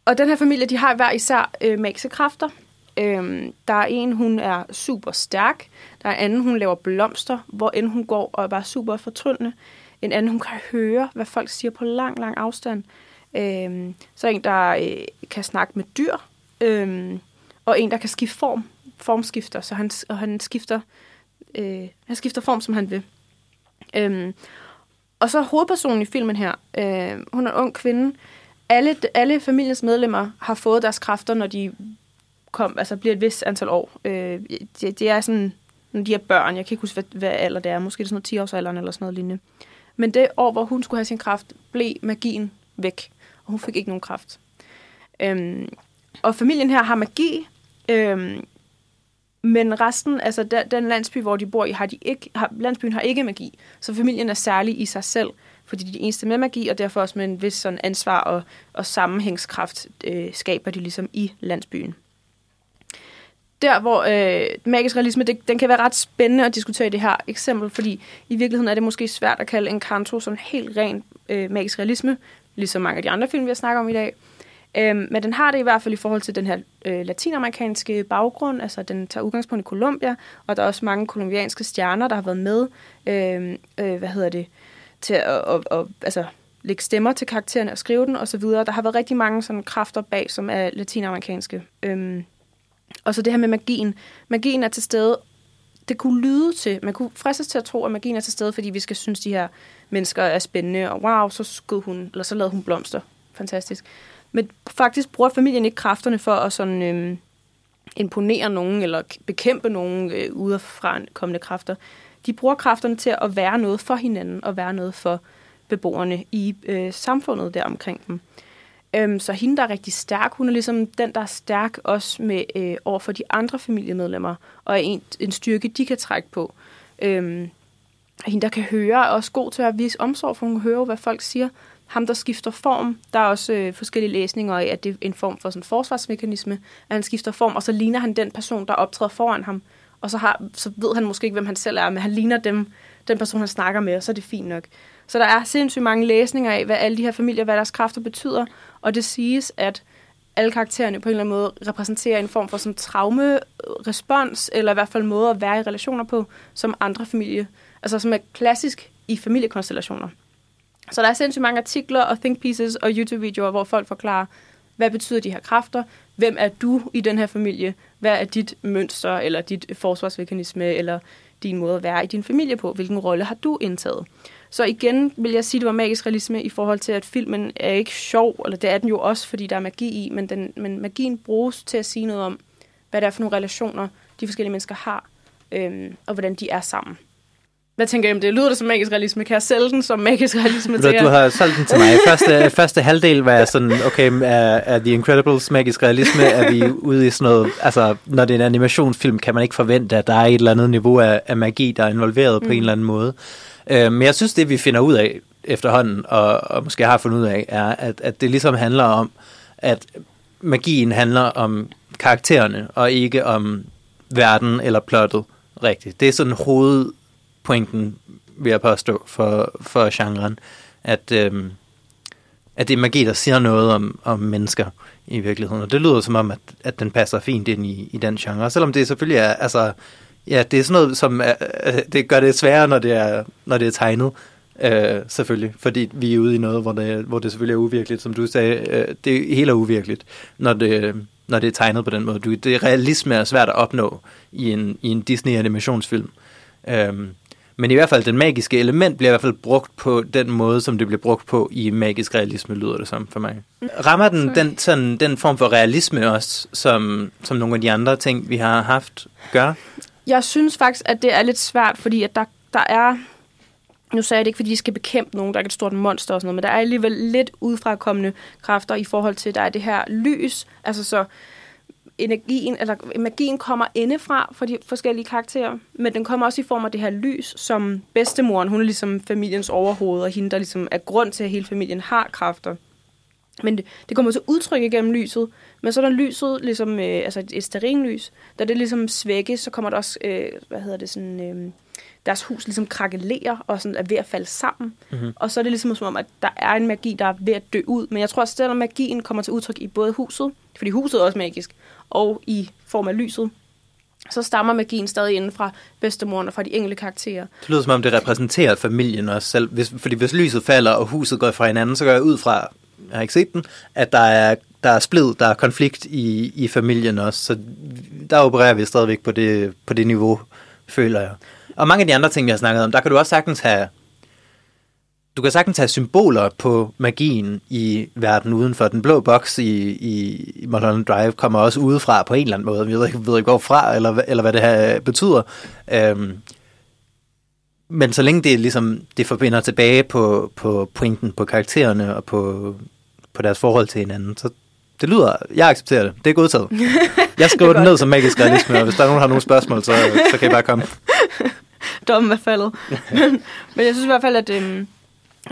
og den her familie, de har hver især øh, magiske kræfter. Øhm, der er en, hun er super stærk. Der er en anden, hun laver blomster, hvor end hun går og er bare super fortryllende. En anden, hun kan høre, hvad folk siger på lang, lang afstand. Øhm, så er en, der øh, kan snakke med dyr. Øhm, og en, der kan skifte form. Formskifter, så han, og han skifter, øh, han skifter form, som han vil. Øhm, og så hovedpersonen i filmen her, øh, hun er en ung kvinde. Alle, alle familiens medlemmer har fået deres kræfter, når de kom, altså bliver et vis antal år. Øh, det, det er sådan, når de er børn. Jeg kan ikke huske, hvad, hvad alder det er. Måske det er sådan noget 10 års alderen eller sådan noget lignende. Men det år, hvor hun skulle have sin kraft, blev magien væk. Og hun fik ikke nogen kraft. Øhm, og familien her har magi. Øhm, men resten, altså den, den landsby, hvor de bor i, har de ikke, har, landsbyen har ikke magi. Så familien er særlig i sig selv, fordi de er de eneste med magi, og derfor også med en vis sådan ansvar og, og sammenhængskraft øh, skaber de ligesom i landsbyen. Der, hvor øh, magisk realisme, det, den kan være ret spændende at diskutere i det her eksempel, fordi i virkeligheden er det måske svært at kalde en kanto sådan helt ren øh, magisk realisme, ligesom mange af de andre film, vi har snakket om i dag. Øhm, men den har det i hvert fald i forhold til den her øh, latinamerikanske baggrund, altså den tager udgangspunkt i Colombia, og der er også mange kolumbianske stjerner, der har været med, øh, øh, hvad hedder det, til at, og, og, altså, lægge stemmer til karaktererne og skrive den osv. Der har været rigtig mange sådan kræfter bag, som er latinamerikanske. Øhm, og så det her med magien. Magien er til stede. Det kunne lyde til, man kunne fristes til at tro, at magien er til stede, fordi vi skal synes, de her mennesker er spændende, og wow, så skød hun, eller så lavede hun blomster. Fantastisk. Men faktisk bruger familien ikke kræfterne for at sådan, øh, imponere nogen eller bekæmpe nogen øh, udefra kommende kræfter. De bruger kræfterne til at være noget for hinanden og være noget for beboerne i øh, samfundet der omkring dem. Øhm, så hende, der er rigtig stærk, hun er ligesom den, der er stærk også med øh, over for de andre familiemedlemmer, og er en, en styrke, de kan trække på. Øhm, hende, der kan høre, er også god til at vise omsorg, for hun hører høre, hvad folk siger ham, der skifter form, der er også øh, forskellige læsninger af, at det er en form for sådan forsvarsmekanisme, at han skifter form, og så ligner han den person, der optræder foran ham, og så, har, så ved han måske ikke, hvem han selv er, men han ligner dem, den person, han snakker med, og så er det fint nok. Så der er sindssygt mange læsninger af, hvad alle de her familier, hvad deres kræfter betyder, og det siges, at alle karaktererne på en eller anden måde repræsenterer en form for sådan traumerespons, eller i hvert fald måde at være i relationer på, som andre familie, altså som er klassisk i familiekonstellationer. Så der er sindssygt mange artikler og think pieces og YouTube-videoer, hvor folk forklarer, hvad betyder de her kræfter, hvem er du i den her familie, hvad er dit mønster, eller dit forsvarsmekanisme, eller din måde at være i din familie på, hvilken rolle har du indtaget. Så igen vil jeg sige, at det var magisk realisme i forhold til, at filmen er ikke sjov, eller det er den jo også, fordi der er magi i, men, den, men magien bruges til at sige noget om, hvad det er for nogle relationer, de forskellige mennesker har, øhm, og hvordan de er sammen. Hvad tænker I om det? Lyder det som magisk realisme? Kan jeg sælge den som magisk realisme til Du, du har solgt den til mig. Første, [LAUGHS] første halvdel var jeg sådan, okay, er, er The Incredibles magisk realisme? Er vi ude i sådan noget, altså når det er en animationsfilm, kan man ikke forvente, at der er et eller andet niveau af, af magi, der er involveret mm. på en eller anden måde. Øh, men jeg synes, det vi finder ud af efterhånden, og, og måske har fundet ud af, er, at, at det ligesom handler om, at magien handler om karaktererne, og ikke om verden eller plottet rigtigt. Det er sådan pointen, vil jeg påstå, for, for genren, at, øhm, at det er magi, der siger noget om, om mennesker i virkeligheden. Og det lyder som om, at, at den passer fint ind i, i den genre. Selvom det selvfølgelig er, altså, ja, det er sådan noget, som er, øh, det gør det sværere, når det er, når det er tegnet. Øh, selvfølgelig, fordi vi er ude i noget, hvor det, hvor det selvfølgelig er uvirkeligt, som du sagde, øh, det er helt er uvirkeligt, når det, når det er tegnet på den måde. Du, det realisme er svært at opnå i en, i en Disney-animationsfilm. Øhm, men i hvert fald, den magiske element bliver i hvert fald brugt på den måde, som det bliver brugt på i magisk realisme, lyder det som for mig. Rammer den den, sådan, den form for realisme også, som, som nogle af de andre ting, vi har haft, gør? Jeg synes faktisk, at det er lidt svært, fordi at der, der er... Nu sagde jeg det ikke, fordi de skal bekæmpe nogen, der er et stort monster og sådan noget, men der er alligevel lidt udefrakommende kræfter i forhold til, at der er det her lys. Altså så energien, eller magien kommer indefra for de forskellige karakterer, men den kommer også i form af det her lys, som bedstemoren, hun er ligesom familiens overhoved, og hende, der ligesom er grund til, at hele familien har kræfter. Men det, det kommer til udtryk igennem lyset, men så der lyset, ligesom, øh, altså et, et sterinlys, da det ligesom svækkes, så kommer der også, øh, hvad hedder det, sådan, øh, deres hus ligesom krakelerer og sådan er ved at falde sammen. Mm-hmm. Og så er det ligesom som om, at der er en magi, der er ved at dø ud. Men jeg tror også, at magien kommer til udtryk i både huset, fordi huset er også magisk, og i form af lyset, så stammer magien stadig inden fra bedstemoren og fra de enkelte karakterer. Det lyder som om, det repræsenterer familien også selv. Hvis, fordi hvis lyset falder, og huset går fra hinanden, så går jeg ud fra, jeg har ikke set den, at der er, der er splid, der er konflikt i, i familien også. Så der opererer vi stadigvæk på det, på det niveau, føler jeg. Og mange af de andre ting, vi har snakket om, der kan du også sagtens have du kan sagtens have symboler på magien i verden uden for Den blå boks i, i Mulholland Drive kommer også udefra på en eller anden måde. Vi ved ikke, ved ikke hvorfra, eller, eller hvad det her betyder. Øhm, men så længe det ligesom det forbinder tilbage på, på pointen, på karaktererne og på, på deres forhold til hinanden, så det lyder, jeg accepterer det. Det er godtaget. [LAUGHS] Jeg skriver det, det ned som magisk realisme, og hvis der er nogen, der har nogle spørgsmål, så, så kan I bare komme. [LAUGHS] Dommen er faldet. [LAUGHS] men jeg synes i hvert fald, at øhm,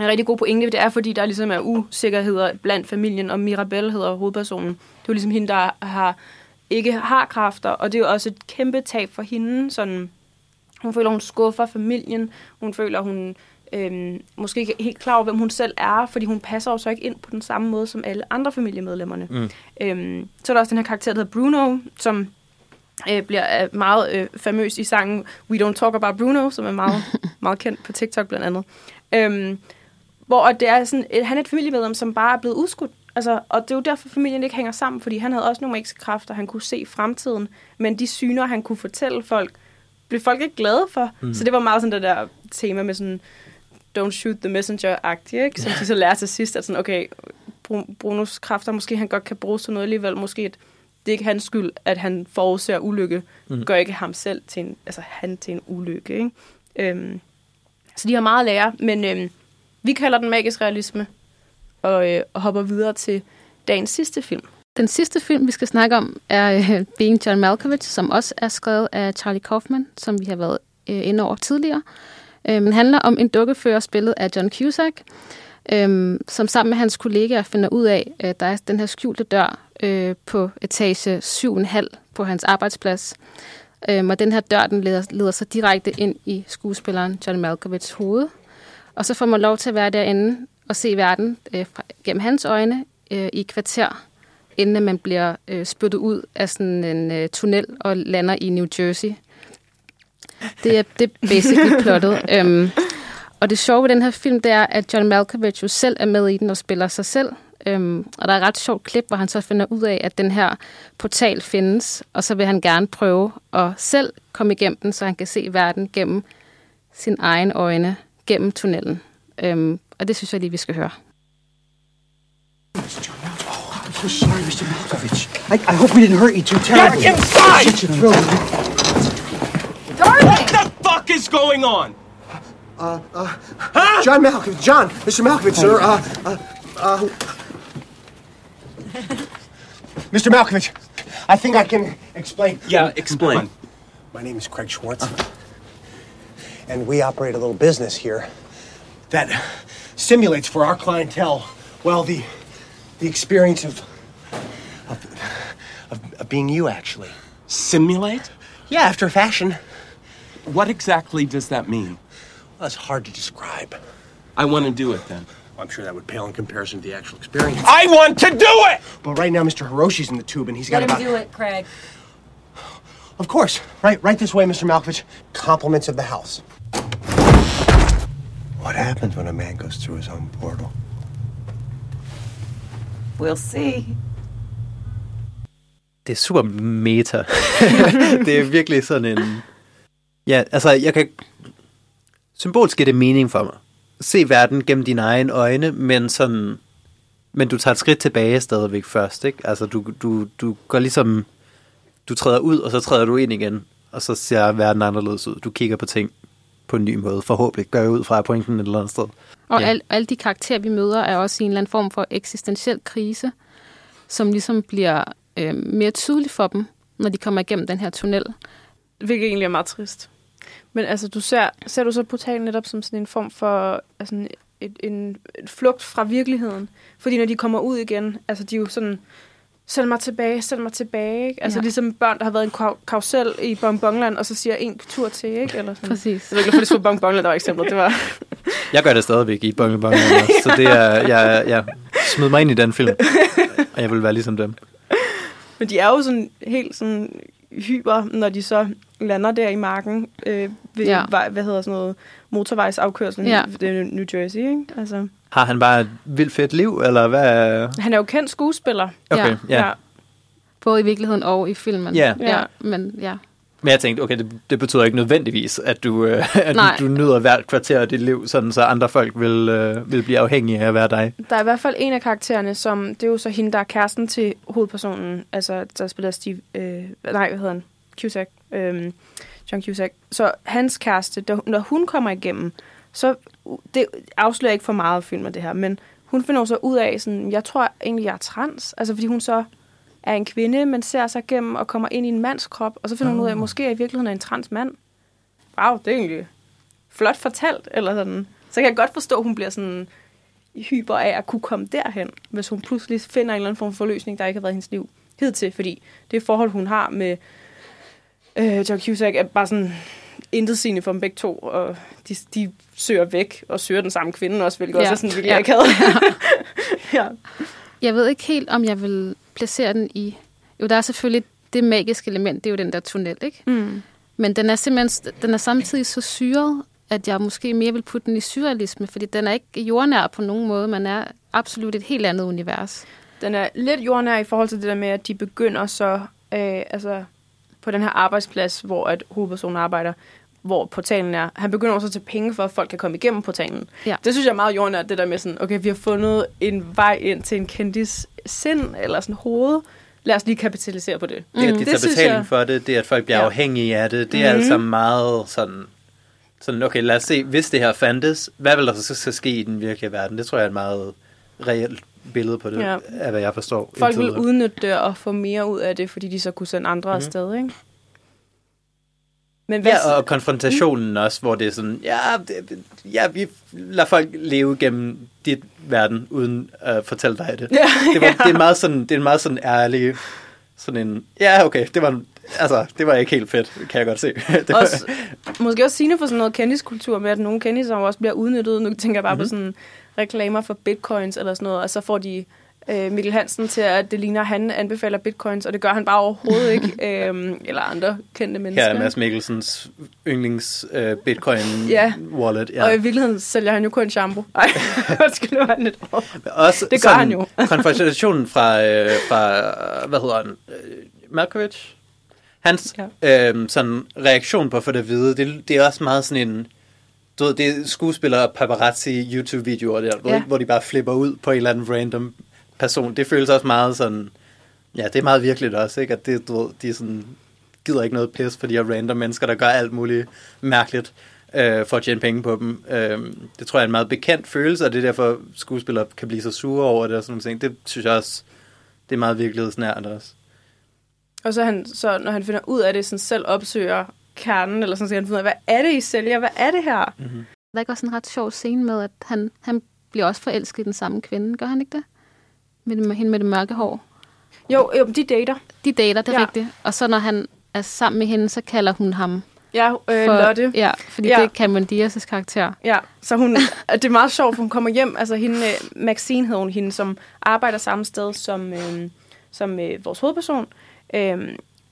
en rigtig god pointe, det er, fordi der ligesom er usikkerheder blandt familien, og Mirabelle hedder hovedpersonen. Det er jo ligesom hende, der har, ikke har kræfter, og det er jo også et kæmpe tab for hende. Sådan, hun føler, hun skuffer familien. Hun føler, hun øhm, måske ikke helt klar over, hvem hun selv er, fordi hun passer jo så ikke ind på den samme måde som alle andre familiemedlemmerne. Mm. Øhm, så er der også den her karakter, der hedder Bruno, som øh, bliver øh, meget øh, famøs i sangen We Don't Talk About Bruno, som er meget, [LAUGHS] meget kendt på TikTok blandt andet. Øhm, hvor det er sådan, et, han er et familiemedlem, som bare er blevet udskudt. Altså, og det er jo derfor, familien ikke hænger sammen, fordi han havde også nogle magiske kræfter, han kunne se fremtiden, men de syner, han kunne fortælle folk, blev folk ikke glade for. Mm. Så det var meget sådan det der tema med sådan, don't shoot the messenger-agtigt, ikke? Som de så lærer til sidst, at sådan, okay, Brunos kræfter, måske han godt kan bruge sådan noget alligevel, måske et, det er ikke hans skyld, at han forudser ulykke, mm. gør ikke ham selv til en, altså han til en ulykke, ikke? Øhm, så de har meget at lære, men øhm, vi kalder den magisk realisme, og, øh, og hopper videre til dagens sidste film. Den sidste film, vi skal snakke om, er øh, Being John Malkovich, som også er skrevet af Charlie Kaufman, som vi har været øh, inde over tidligere. Øh, den handler om en dukkefører spillet af John Cusack, øh, som sammen med hans kollegaer finder ud af, at der er den her skjulte dør øh, på etage 7,5 på hans arbejdsplads. Øh, og den her dør, den leder, leder sig direkte ind i skuespilleren John Malkovichs hoved. Og så får man lov til at være derinde og se verden øh, fra, gennem hans øjne øh, i kvarter, inden man bliver øh, spyttet ud af sådan en øh, tunnel og lander i New Jersey. Det er, det er basically [LAUGHS] plottet. Um, og det sjove ved den her film, det er, at John Malkovich jo selv er med i den og spiller sig selv. Øhm, og der er et ret sjovt klip, hvor han så finder ud af, at den her portal findes, og så vil han gerne prøve at selv komme igennem den, så han kan se verden gennem sin egen øjne, gennem tunnelen. Øhm, og det synes jeg lige, vi skal høre. I'm so sorry, Mr. Malkovich. I, I hope we didn't hurt you too terribly. Get inside! What the fuck is going on? Uh, uh, John Malkovich, John, Mr. Malkovich, sir, uh, uh, uh, Mr. Malkovich, I think I can explain. Yeah, explain. My name is Craig Schwartz, and we operate a little business here that simulates for our clientele, well, the the experience of of, of, of being you, actually. Simulate? Yeah, after fashion. What exactly does that mean? Well, it's hard to describe. I want to do it then. I'm sure that would pale in comparison to the actual experience. I want to do it! But right now, Mr. Hiroshi's in the tube, and he's got Let about. him do it, Craig. Of course. Right, right this way, Mr. Malkovich. Compliments of the house. What happens when a man goes through his own portal? We'll see. Det er super meta. [LAUGHS] det er virkelig sådan en... Ja, altså, jeg kan... Symbolsk giver det mening for mig. Se verden gennem dine egne øjne, men sådan... Men du tager et skridt tilbage stadigvæk først, ikke? Altså, du, du, du går ligesom... Du træder ud, og så træder du ind igen, og så ser verden anderledes ud. Du kigger på ting på en ny måde, forhåbentlig. Gør jeg ud fra pointen et eller andet sted. Og Ja. al, alle de karakterer, vi møder, er også i en eller anden form for eksistentiel krise, som ligesom bliver øh, mere tydelig for dem, når de kommer igennem den her tunnel. Hvilket egentlig er meget trist. Men altså, du ser, ser du så portalen netop som sådan en form for altså, en- et, en, et flugt fra virkeligheden? Fordi når de kommer ud igen, altså de er jo sådan, send mig tilbage, send mig tilbage. Ikke? Altså Ja. ligesom børn, der har været i en kar- karusel i Bonbonland, og så siger en tur til, ikke? Eller sådan. Præcis. Jeg ved ikke, hvorfor det stod Bonbonland, der var eksemplet. Det var... [LAUGHS] Jeg gør det stadigvæk i Bonge Bonge, så det er... Jeg, jeg smid mig ind i den film, og jeg vil være ligesom dem. Men de er jo sådan helt sådan hyper, når de så lander der i marken øh, ved, Ja. ja. vej, hvad hedder sådan noget, motorvejsafkørselen Ja. i New Jersey, ikke? Altså, Har han bare et vildt fedt liv, eller hvad? han er jo kendt skuespiller. Okay, ja. ja. Både i virkeligheden og i filmen. Ja. ja men ja. Men jeg tænkte, okay, det, det betyder ikke nødvendigvis, at du, øh, [LAUGHS] at Nej. du, du nyder hvert kvarter af dit liv, sådan så andre folk vil, øh, vil blive afhængige af at være dig. Der er i hvert fald en af karaktererne, som, det er jo så hende, der er kæresten til hovedpersonen, altså der spiller Steve, øh, nej, hvad hedder han? Cusack, øh, John Cusack. Så hans kæreste, der, når hun kommer igennem, så, det afslører ikke for meget af filmen det her, men hun finder så ud af, sådan, jeg tror egentlig, jeg er trans, altså fordi hun så er en kvinde, men ser sig igennem og kommer ind i en mands krop, og så finder hun ud af, at måske er i virkeligheden er en trans mand. Wow, det er egentlig flot fortalt, eller sådan. Så kan jeg godt forstå, at hun bliver sådan hyper af at kunne komme derhen, hvis hun pludselig finder en eller anden form for løsning, der ikke har været i hendes liv hidtil, fordi det forhold, hun har med øh, John Cusack, er bare sådan intet sigende for dem begge to, og de, de søger væk, og søger den samme kvinde også, hvilket ja. også er sådan virkelig Ja. [LAUGHS] ja. akavet. [LAUGHS] ja. Jeg ved ikke helt, om jeg vil placere den i... Jo, der er selvfølgelig det magiske element, det er jo den der tunnel, ikke? Mm. Men den er simpelthen den er samtidig så syret, at jeg måske mere vil putte den i surrealisme, fordi den er ikke jordnær på nogen måde. Man er absolut et helt andet univers. Den er lidt jordnær i forhold til det der med, at de begynder så, øh, altså på den her arbejdsplads, hvor at hovedpersonen arbejder, hvor portalen er. Han begynder også at tage penge for, at folk kan komme igennem portalen. Ja. Det synes jeg er meget jordnært, det der med sådan, okay, vi har fundet en vej ind til en kendis sind, eller sådan hoved. Lad os lige kapitalisere på det. Det, at de tager synes betaling jeg- for det, det at folk bliver Ja. afhængige af det, det er Mhm. altså meget sådan, sådan, okay, lad os se, hvis det her fandtes, hvad vil der så skal ske i den virkelige verden? Det tror jeg er et meget reelt billede på det, Ja. af hvad jeg forstår. Folk vil udnytte det og få mere ud af det, fordi de så kunne sende andre Mhm. mm-hmm. afsted, ikke? Men hvad, Ja, og konfrontationen mm. også, hvor det er sådan, ja, det, ja, vi lader folk leve gennem dit verden, uden at fortælle dig det. [LAUGHS] Ja, det, var, ja. det, er meget sådan, det er en meget sådan ærlig, sådan en, ja, okay, det var, altså, det var ikke helt fedt, kan jeg godt se. [LAUGHS] det var, også, måske også sigende for sådan noget kendiskultur med, at nogle kendiser også bliver udnyttet. Nu tænker jeg bare mm-hmm. på sådan reklamer for bitcoins eller sådan noget, og så får de øh, Mikkel Hansen til, at det ligner, at han anbefaler bitcoins, og det gør han bare overhovedet ikke. [LAUGHS] øhm, eller andre kendte mennesker. Her er Mads Mikkelsens yndlings øh, bitcoin Ja. wallet. Ja. Og i virkeligheden sælger han jo kun shampoo. [LAUGHS] Ej, undskyld, nu var han lidt. Også Det gør sådan han jo. [LAUGHS] konfrontationen fra, øh, fra, hvad hedder han, øh, Malkovich? Hans ja. øh, sådan reaktion på at få det at vide, det, det er også meget sådan en, du ved, det er skuespillere paparazzi YouTube-videoer der, Ja. ja. hvor de bare flipper ud på en eller anden random person. Det føles også meget sådan, ja, det er meget virkeligt også, ikke? At det, du ved, de er sådan, gider ikke noget pis for de her random mennesker, der gør alt muligt mærkeligt øh, for at tjene penge på dem. Øh, det tror jeg er en meget bekendt følelse, og det er derfor, skuespillere kan blive så sure over det og sådan nogle ting. Det synes jeg også, det er meget virkelighedsnært også. Og så, han, så når han finder ud af det, sådan selv opsøger kernen, eller sådan, så han finde ud af, hvad er det, I sælger? Hvad er det her? Mm-hmm. Der er ikke også en ret sjov scene med, at han, han bliver også forelsket i den samme kvinde, gør han ikke det? Med, det, med hende med det mørke hår. Jo, jo, de dater. De dater, det er Ja. rigtigt. Og så når han er sammen med hende, så kalder hun ham Ja, øh, Lotte. Ja, fordi Ja. ja. det er Cameron Diaz' karakter. Ja, så hun, [LAUGHS] det er meget sjovt, for hun kommer hjem, altså hende, øh, Maxine hed hun, hende, som arbejder samme sted som, øh, som øh, vores hovedperson. Øh,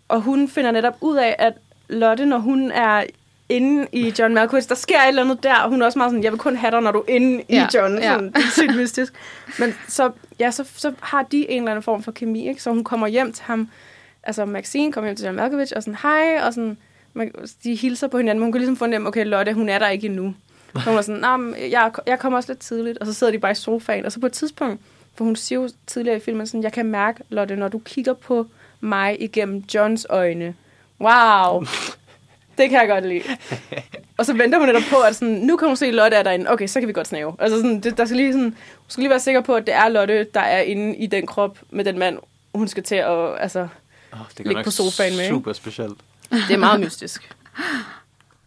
og hun finder netop ud af, at Lotte, når hun er inde i John Malkovich, der sker et eller andet der, og hun er også meget sådan, jeg vil kun have dig, når du er inde Ja, i John. ja. Sådan, er sygt mystisk. Men så, ja, så, så har de en eller anden form for kemi, ikke? Så hun kommer hjem til ham, altså Maxine kommer hjem til John Malkovich, og sådan, hej, og sådan, man, de hilser på hinanden, men hun kan ligesom fornemme, okay, Lotte, hun er der ikke endnu. Så hun er sådan, nah, jeg, jeg kommer også lidt tidligt, og så sidder de bare i sofaen, og så på et tidspunkt, for hun siger jo tidligere i filmen sådan, jeg kan mærke, Lotte, når du kigger på mig igennem Johns øjne. Wow! Det kan jeg godt lide. Og så venter hun netop på, at sådan, nu kan hun se, at Lotte er derinde. Okay, så kan vi godt snave. Altså sådan, det, der skal lige sådan, hun skal lige være sikker på, at det er Lotte, der er inde i den krop med den mand, hun skal til at altså, Oh, det ligge på sofaen med. super specielt. Det er meget mystisk.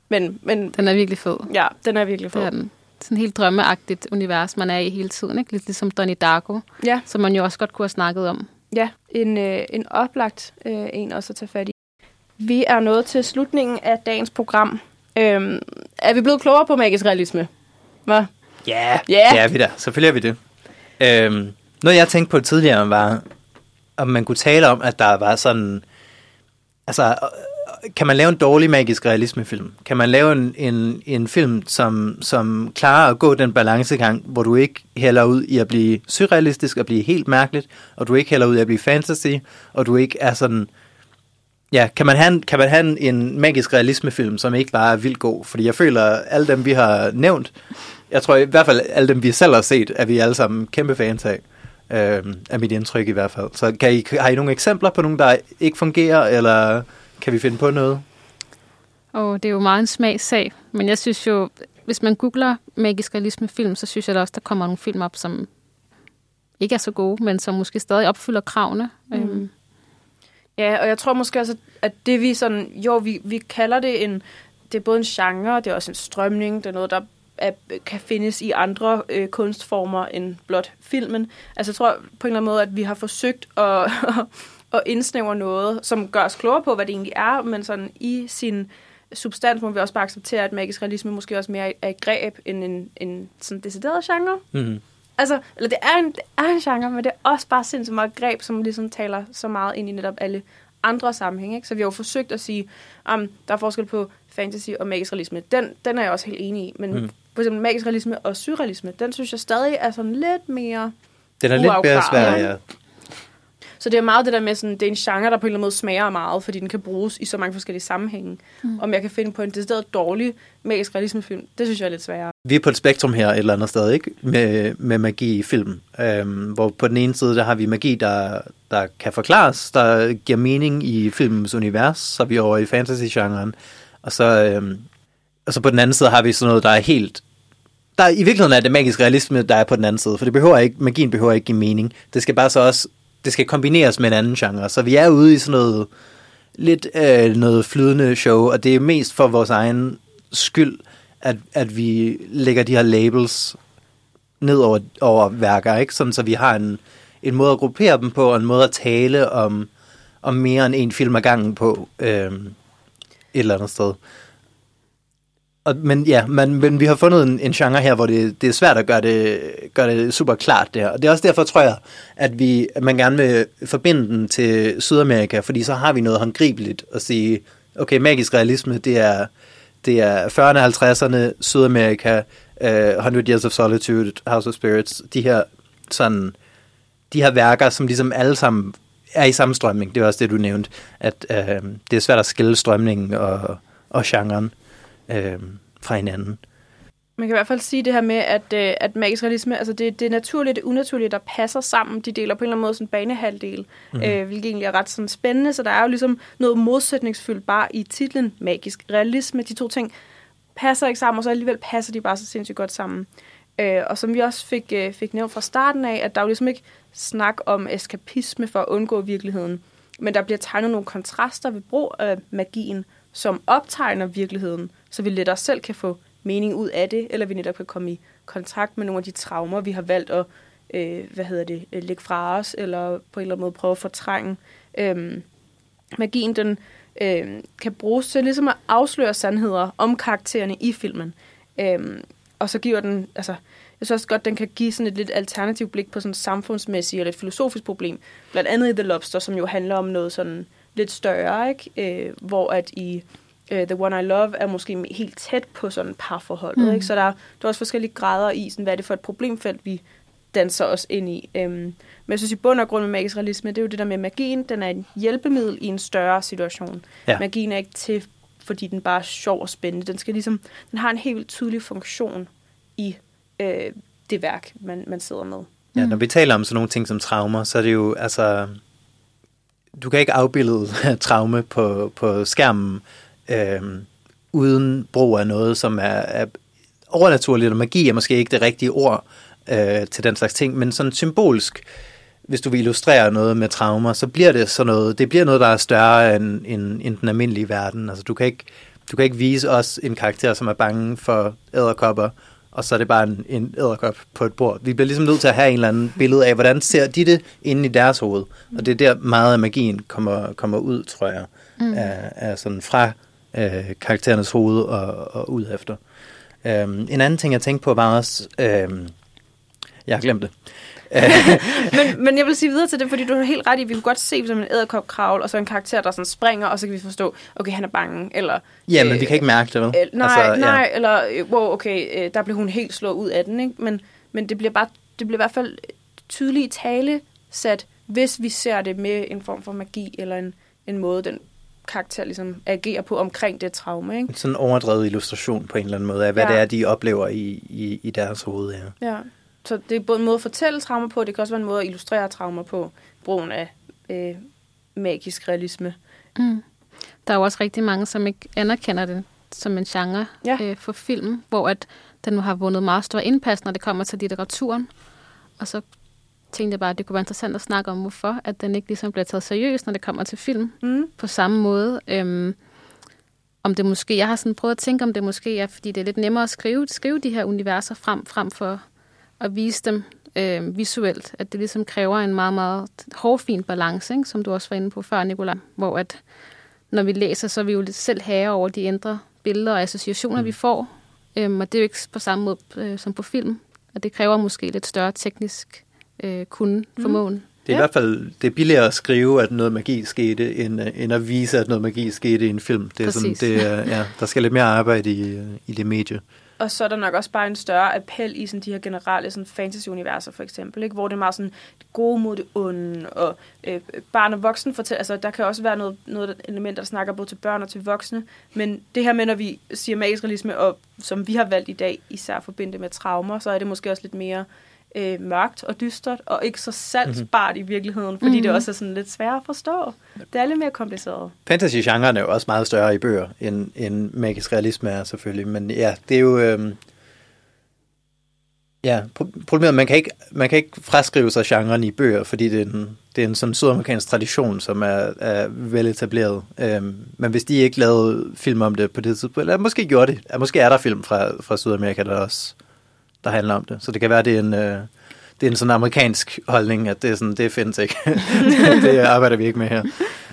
Men, men Den er virkelig fed. ja, den er virkelig fed. Det er den. Sådan helt drømmeagtigt univers, man er i hele tiden. Ikke? Lidt ligesom Donnie Darko, Ja. som man jo også godt kunne have snakket om. Ja, en, øh, en oplagt øh, en også at tage fat i. Vi er nået til slutningen af dagens program. Øhm, er vi blevet klogere på magisk realisme? Hvad? Ja, Ja. det er vi da. Selvfølgelig er vi det. Øhm, noget jeg tænkte på tidligere var, om man kunne tale om, at der var sådan... Altså, øh, kan man lave en dårlig magisk realismefilm? Kan man lave en, en, en film, som, som klarer at gå den balancegang, hvor du ikke hælder ud i at blive surrealistisk og blive helt mærkeligt, og du ikke hælder ud i at blive fantasy, og du ikke er sådan... Ja, kan man have en, kan man have en, magisk realismefilm, som ikke bare er vildt god? Fordi jeg føler, at alle dem, vi har nævnt, jeg tror i hvert fald, alle dem, vi selv har set, er vi alle sammen kæmpe fans af. Øh, er mit indtryk i hvert fald. Så kan I, har I nogle eksempler på nogen, der ikke fungerer, eller kan vi finde på noget? Og det er jo meget en smagssag, men jeg synes jo, hvis man googler magisk realisme-film, så synes jeg da også, der kommer nogle film op, som ikke er så gode, men som måske stadig opfylder kravene. Mm. Øhm, Ja, og jeg tror måske også, at det vi sådan... Jo, vi, vi kalder det en... Det er både en genre, det er også en strømning, det er noget, der er, kan findes i andre øh, kunstformer end blot filmen. Altså jeg tror på en eller anden måde, at vi har forsøgt at, [LAUGHS] at indsnævre noget, som gør os klogere på, hvad det egentlig er, men sådan i sin substans må vi også bare acceptere, at magisk realisme måske også mere er et greb end en, en sådan decideret genre. Mm-hmm. Altså, eller det er, en, det er en genre, men det er også bare sindssygt meget greb, som ligesom taler så meget ind i netop alle andre sammenhænge. Ikke? Så vi har jo forsøgt at sige, um, der er forskel på fantasy og magisk realisme. Den, den er jeg også helt enig i. Men Mm. for eksempel magisk realisme og surrealisme, den synes jeg stadig er sådan lidt mere Den er lidt mere svær, ja. Så det er meget det der med, sådan, det er en genre, der på en eller anden måde smager meget, fordi den kan bruges i så mange forskellige sammenhænge. Mm. Om jeg kan finde på en decideret dårlig magisk realismefilm, det synes jeg er lidt sværere. Vi er på et spektrum her et eller andet sted, ikke? Med, med magi i film. Øhm, hvor på den ene side, der har vi magi, der, der kan forklares, der giver mening i filmens univers, så er vi over i fantasy-genren. Og så, øhm, og så på den anden side har vi sådan noget, der er helt... Der, er- I virkeligheden er det magisk realisme, der er på den anden side, for det behøver ikke, magien behøver ikke give mening. Det skal bare så også, det skal kombineres med en anden genre. Så vi er ude i sådan noget, lidt øh, noget flydende show, og det er mest for vores egen skyld, at, at vi lægger de her labels ned over, over værker, ikke? Sådan, så vi har en, en måde at gruppere dem på, og en måde at tale om, om mere end en film ad gangen på øh, et eller andet sted. Og, men ja, man, men vi har fundet en, en genre her, hvor det, det er svært at gøre det, gøre det super klart der. Og det er også derfor, tror jeg, at, vi, at man gerne vil forbinde den til Sydamerika, fordi så har vi noget håndgribeligt at sige, okay, magisk realisme, det er, det er 40'erne, 50'erne, Sydamerika, øh, uh, 100 Years of Solitude, House of Spirits, de her sådan, de her værker, som ligesom alle sammen er i samme strømning. Det er også det, du nævnte, at uh, det er svært at skille strømningen og, og genren øh, fra hinanden. Man kan i hvert fald sige det her med, at, øh, at magisk realisme, altså det, det er naturligt, det unaturlige, der passer sammen. De deler på en eller anden måde sådan en banehalvdel, mm-hmm. øh, hvilket egentlig er ret sådan spændende. Så der er jo ligesom noget modsætningsfyldt bare i titlen magisk realisme. De to ting passer ikke sammen, og så alligevel passer de bare så sindssygt godt sammen. Øh, og som vi også fik, øh, fik nævnt fra starten af, at der er jo ligesom ikke snak om eskapisme for at undgå virkeligheden, men der bliver tegnet nogle kontraster ved brug af magien, som optegner virkeligheden, så vi lettere selv kan få mening ud af det, eller vi netop kan komme i kontakt med nogle af de traumer, vi har valgt at øh, hvad hedder det, øh, lægge fra os, eller på en eller anden måde prøve at fortrænge. Øhm, magien den, øh, kan bruges til ligesom at afsløre sandheder om karaktererne i filmen. Øhm, og så giver den, altså, jeg synes også godt, den kan give sådan et lidt alternativt blik på sådan et samfundsmæssigt eller et filosofisk problem. Blandt andet i The Lobster, som jo handler om noget sådan lidt større, ikke? Øh, hvor at i uh, The One I Love er måske helt tæt på sådan parforholdet. Mm. Ikke? Så der, der er også forskellige grader i, sådan, hvad er det for et problemfelt, vi danser os ind i. Um, men jeg synes i bund og grund med magisk realisme, det er jo det der med magien, den er en hjælpemiddel i en større situation. Ja. Magien er ikke til, fordi den bare er sjov og spændende. Den skal ligesom, den har en helt tydelig funktion i øh, det værk, man, man sidder med. Ja, når vi taler om sådan nogle ting som traumer, så er det jo, altså, du kan ikke afbilde [LAUGHS] traume på, på skærmen, øh, uden brug af noget, som er, er overnaturligt, og magi er måske ikke det rigtige ord øh, til den slags ting, men sådan symbolsk, hvis du vil illustrere noget med traumer, så bliver det sådan noget, det bliver noget, der er større end, end, end den almindelige verden. Altså du kan ikke, du kan ikke vise os en karakter, som er bange for æderkopper, og så er det bare en, en æderkop på et bord. Vi bliver ligesom nødt til at have en eller anden billede af, hvordan ser de det inde i deres hoved. Og det er der meget af magien kommer, kommer ud, tror jeg, mm. af, af sådan fra øh, karakterernes hoved og, og ud efter. Um, en anden ting, jeg tænkte på, var også... Um, jeg har glemt det. [LAUGHS] men, men jeg vil sige videre til det, fordi du har helt ret i, vi kunne godt se som en æderkop kravl, og så en karakter, der sådan springer, og så kan vi forstå, okay, han er bange, eller... Ja, men øh, vi kan ikke mærke det, vel? Øh, nej, altså, nej, ja. eller, øh, wow, okay, øh, der blev hun helt slået ud af den, ikke? Men, men det bliver bare, det bliver i hvert fald tydeligt tale sat, hvis vi ser det med en form for magi, eller en, en måde, den karakter ligesom agerer på omkring det traume. Ikke? Sådan en overdrevet illustration på en eller anden måde af, hvad ja. det er, de oplever i, i, i deres hoved. Ja. ja. Så det er både en måde at fortælle traumer på, det kan også være en måde at illustrere traumer på, brugen af øh, magisk realisme. Mm. Der er jo også rigtig mange, som ikke anerkender det som en genre ja. øh, for film, hvor at den har vundet meget stor indpas, når det kommer til litteraturen. Og så tænkte jeg bare, at det kunne være interessant at snakke om, hvorfor at den ikke ligesom bliver taget seriøst, når det kommer til film mm. på samme måde. Øhm, om det måske, jeg har sådan prøvet at tænke, om det måske er, fordi det er lidt nemmere at skrive, skrive de her universer frem, frem for at vise dem øh, visuelt. At det ligesom kræver en meget, meget hårfin balance, ikke? som du også var inde på før, Nicolai, hvor at når vi læser, så er vi jo lidt selv herre over de indre billeder og associationer, mm. vi får. Øhm, og det er jo ikke på samme måde øh, som på film. Og det kræver måske lidt større teknisk øh, kunne formåen. Mm. Det er ja. i hvert fald det er billigere at skrive, at noget magi skete, end, end at vise, at noget magi skete i en film. Det er sådan, det er, ja, der skal lidt mere arbejde i, i det medie. Og så er der nok også bare en større appel i sådan de her generelle sådan fantasy-universer, for eksempel, ikke? hvor det er meget sådan det gode mod det onde, og øh, barn og voksen fortæller, altså der kan også være noget, noget element, der snakker både til børn og til voksne, men det her med, når vi siger magisk realisme, og som vi har valgt i dag, især forbindet med traumer, så er det måske også lidt mere øh, mørkt og dystert, og ikke så salgsbart mm-hmm. i virkeligheden, fordi mm-hmm. det også er sådan lidt svært at forstå. Det er lidt mere kompliceret. Fantasy-genren er jo også meget større i bøger, end, end magisk realisme er selvfølgelig, men ja, det er jo... Øh, ja, problemet er, man kan ikke, man kan ikke fraskrive sig genren i bøger, fordi det er en, det er en sådan sydamerikansk tradition, som er, er vel etableret. Øhm, men hvis de ikke lavede film om det på det tidspunkt, eller måske gjorde det, måske er der film fra, fra Sydamerika, der også der handler om det. Så det kan være, det er en, øh, det er en sådan amerikansk holdning, at det, er sådan, det findes ikke. [LAUGHS] det arbejder vi ikke med her.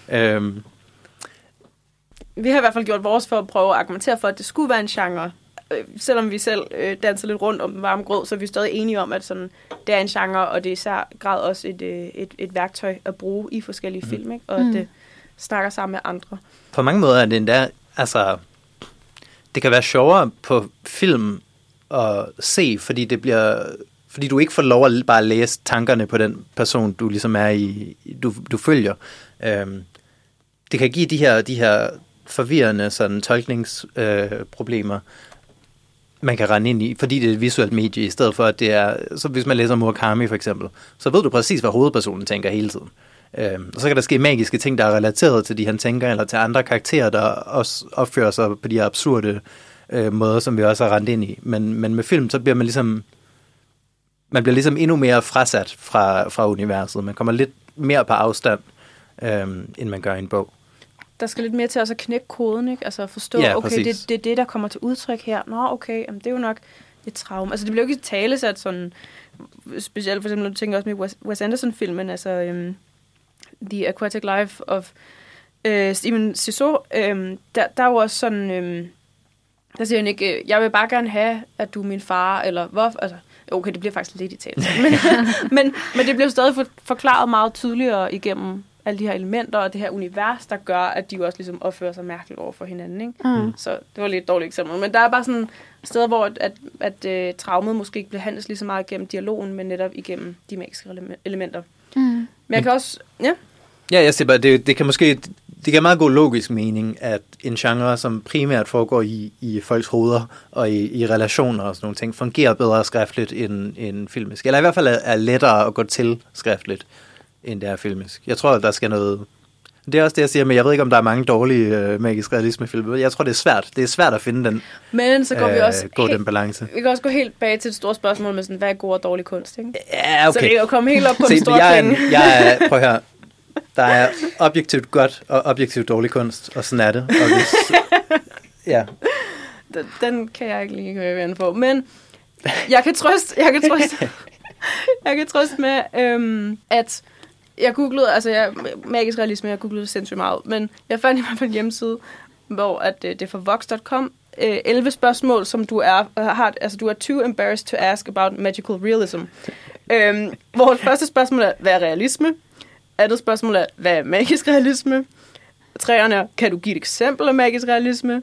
Øhm. Vi har i hvert fald gjort vores for at prøve at argumentere for, at det skulle være en genre, øh, selvom vi selv øh, danser lidt rundt om den varme grød, så er vi stadig enige om, at sådan, det er en genre, og det er i sær grad også et, øh, et, et værktøj at bruge i forskellige mm. film, ikke? og Mm. at det snakker sammen med andre. På mange måder er det endda, altså, det kan være sjovere på film at se, fordi det bliver, fordi du ikke får lov at bare læse tankerne på den person, du ligesom er i, du, du følger. Øhm, det kan give de her, de her forvirrende sådan tolkningsproblemer, øh, man kan rende ind i, fordi det er et visuelt medie, i stedet for at det er, så hvis man læser Murakami for eksempel, så ved du præcis, hvad hovedpersonen tænker hele tiden. Øhm, og så kan der ske magiske ting, der er relateret til de, han tænker, eller til andre karakterer, der også opfører sig på de her absurde øh, måder, som vi også har rendt ind i. Men, men med film, så bliver man ligesom, man bliver ligesom endnu mere frasat fra, fra universet. Man kommer lidt mere på afstand, øhm, end man gør i en bog. Der skal lidt mere til også at knække koden, ikke? Altså at forstå, Ja, okay, det, det er det, der kommer til udtryk her. Nå, okay, jamen, det er jo nok et traume. Altså det bliver jo ikke talesat sådan, specielt for eksempel, når du tænker også med Wes, Anderson-filmen, altså um, The Aquatic Life of uh, Steven Siso, um, der, der er jo også sådan, um, der siger han ikke, øh, jeg vil bare gerne have, at du er min far, eller hvor, altså, okay, det bliver faktisk lidt i tale, [LAUGHS] men, men, men det bliver stadig for, forklaret meget tydeligere igennem alle de her elementer og det her univers, der gør, at de jo også ligesom opfører sig mærkeligt over for hinanden. Ikke? Mm. Så det var lidt et dårligt eksempel. Men der er bare sådan steder, hvor at, at, at uh, traumet måske ikke bliver handlet lige så meget igennem dialogen, men netop igennem de magiske ele- elementer. Mm. Men jeg kan også... Ja, Ja, jeg siger bare, det, det kan måske, det giver meget god logisk mening, at en genre, som primært foregår i, i folks hoveder og i, i relationer og sådan nogle ting, fungerer bedre skriftligt end, end filmisk. Eller i hvert fald er, er lettere at gå til skriftligt, end det er filmisk. Jeg tror, at der skal noget... Det er også det, jeg siger, men jeg ved ikke, om der er mange dårlige øh, magisk realisme-film. Jeg tror, det er svært. Det er svært at finde den, men så går vi også... gå helt- den balance. Vi kan også gå helt bag til et stort spørgsmål med sådan, hvad er god og dårlig kunst, ikke? Ja, okay. Så det kan komme helt op på Se, den store jeg, er en- jeg er, prøv at høre, der er objektivt godt og objektivt dårlig kunst, og sådan er det. Og hvis, [LAUGHS] ja, den, den kan jeg ikke lige høre ind på. Men jeg kan trøste, jeg kan trøste, [LAUGHS] jeg kan trøste med, øhm, at jeg googlede, altså jeg, magisk realisme, jeg googlede sindssygt meget, men jeg fandt i hvert fald en hjemmeside, hvor at, øh, det er fra vox.com, øh, 11 spørgsmål, som du er, har, altså du er too embarrassed to ask about magical realism. øhm, hvor det første spørgsmål er, hvad er realisme? Andet spørgsmål er, hvad er magisk realisme? Træerne er, kan du give et eksempel af magisk realisme?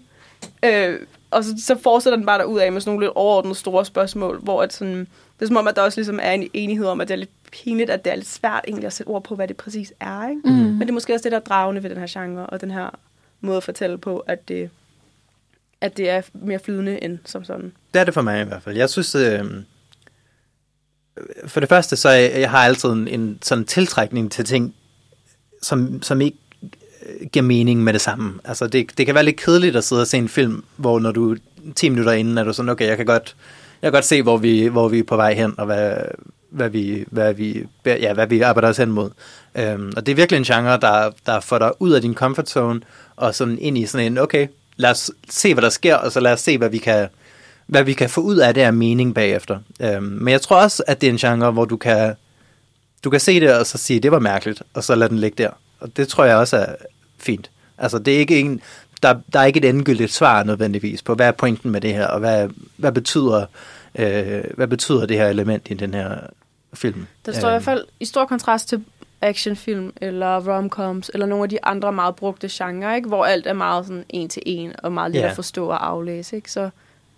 Øh, og så, så fortsætter den bare derud af med sådan nogle lidt overordnede store spørgsmål, hvor at sådan, det er som om, at der også ligesom er en enighed om, at det er lidt pinligt, at det er lidt svært egentlig at sætte ord på, hvad det præcis er. Ikke? Mm. Men det er måske også det, der er dragende ved den her genre, og den her måde at fortælle på, at det, at det er mere flydende end som sådan. det er det for mig i hvert fald. Jeg synes, øh, for det første, så jeg, har altid en, en sådan tiltrækning til ting, som, som ikke øh, giver mening med det samme. Altså, det, det kan være lidt kedeligt at sidde og se en film, hvor når du 10 minutter inden er du sådan, okay, jeg kan godt, jeg kan godt se, hvor vi, hvor vi er på vej hen, og hvad, hvad, vi, hvad, vi, ja, hvad vi arbejder os hen mod. Øhm, og det er virkelig en genre, der, der får dig ud af din comfort zone, og sådan ind i sådan en, okay, lad os se, hvad der sker, og så lad os se, hvad vi kan, hvad vi kan få ud af det af mening bagefter. Øhm, men jeg tror også, at det er en genre, hvor du kan, du kan se det, og så sige, det var mærkeligt, og så lade den ligge der. Og det tror jeg også er fint. Altså, det er ikke en, der, der er ikke et endegyldigt svar nødvendigvis på, hvad er pointen med det her, og hvad, hvad, betyder, øh, hvad betyder det her element i den her film. Der står i hvert fald i stor kontrast til actionfilm eller romcoms eller nogle af de andre meget brugte genrer, ikke? hvor alt er meget sådan en til en og meget let Ja. at forstå og aflæse. Ikke? Så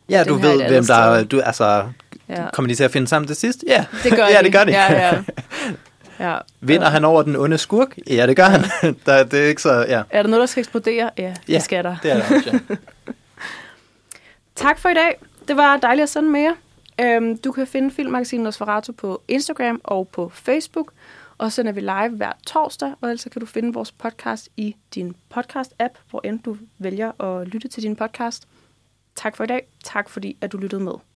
Ja, du er ved, hvem der er, du, altså, Ja. kommer de til at finde sammen til sidst? Ja, Det gør [LAUGHS] ja, de. det gør de. Ja, ja. [LAUGHS] Ja. Vinder han over den onde skurk? Ja, det gør han. [LAUGHS] der, det er ikke så, ja. Er der noget, der skal eksplodere? Ja, det Ja, skal der. det er der også, ja. Tak for i dag. Det var dejligt at sende med jer. Øhm, du kan finde Filmmagasinet Nosferatu på Instagram og på Facebook. Og så sender vi live hver torsdag, og ellers kan du finde vores podcast i din podcast-app, hvor end du vælger at lytte til din podcast. Tak for i dag. Tak fordi, at du lyttede med.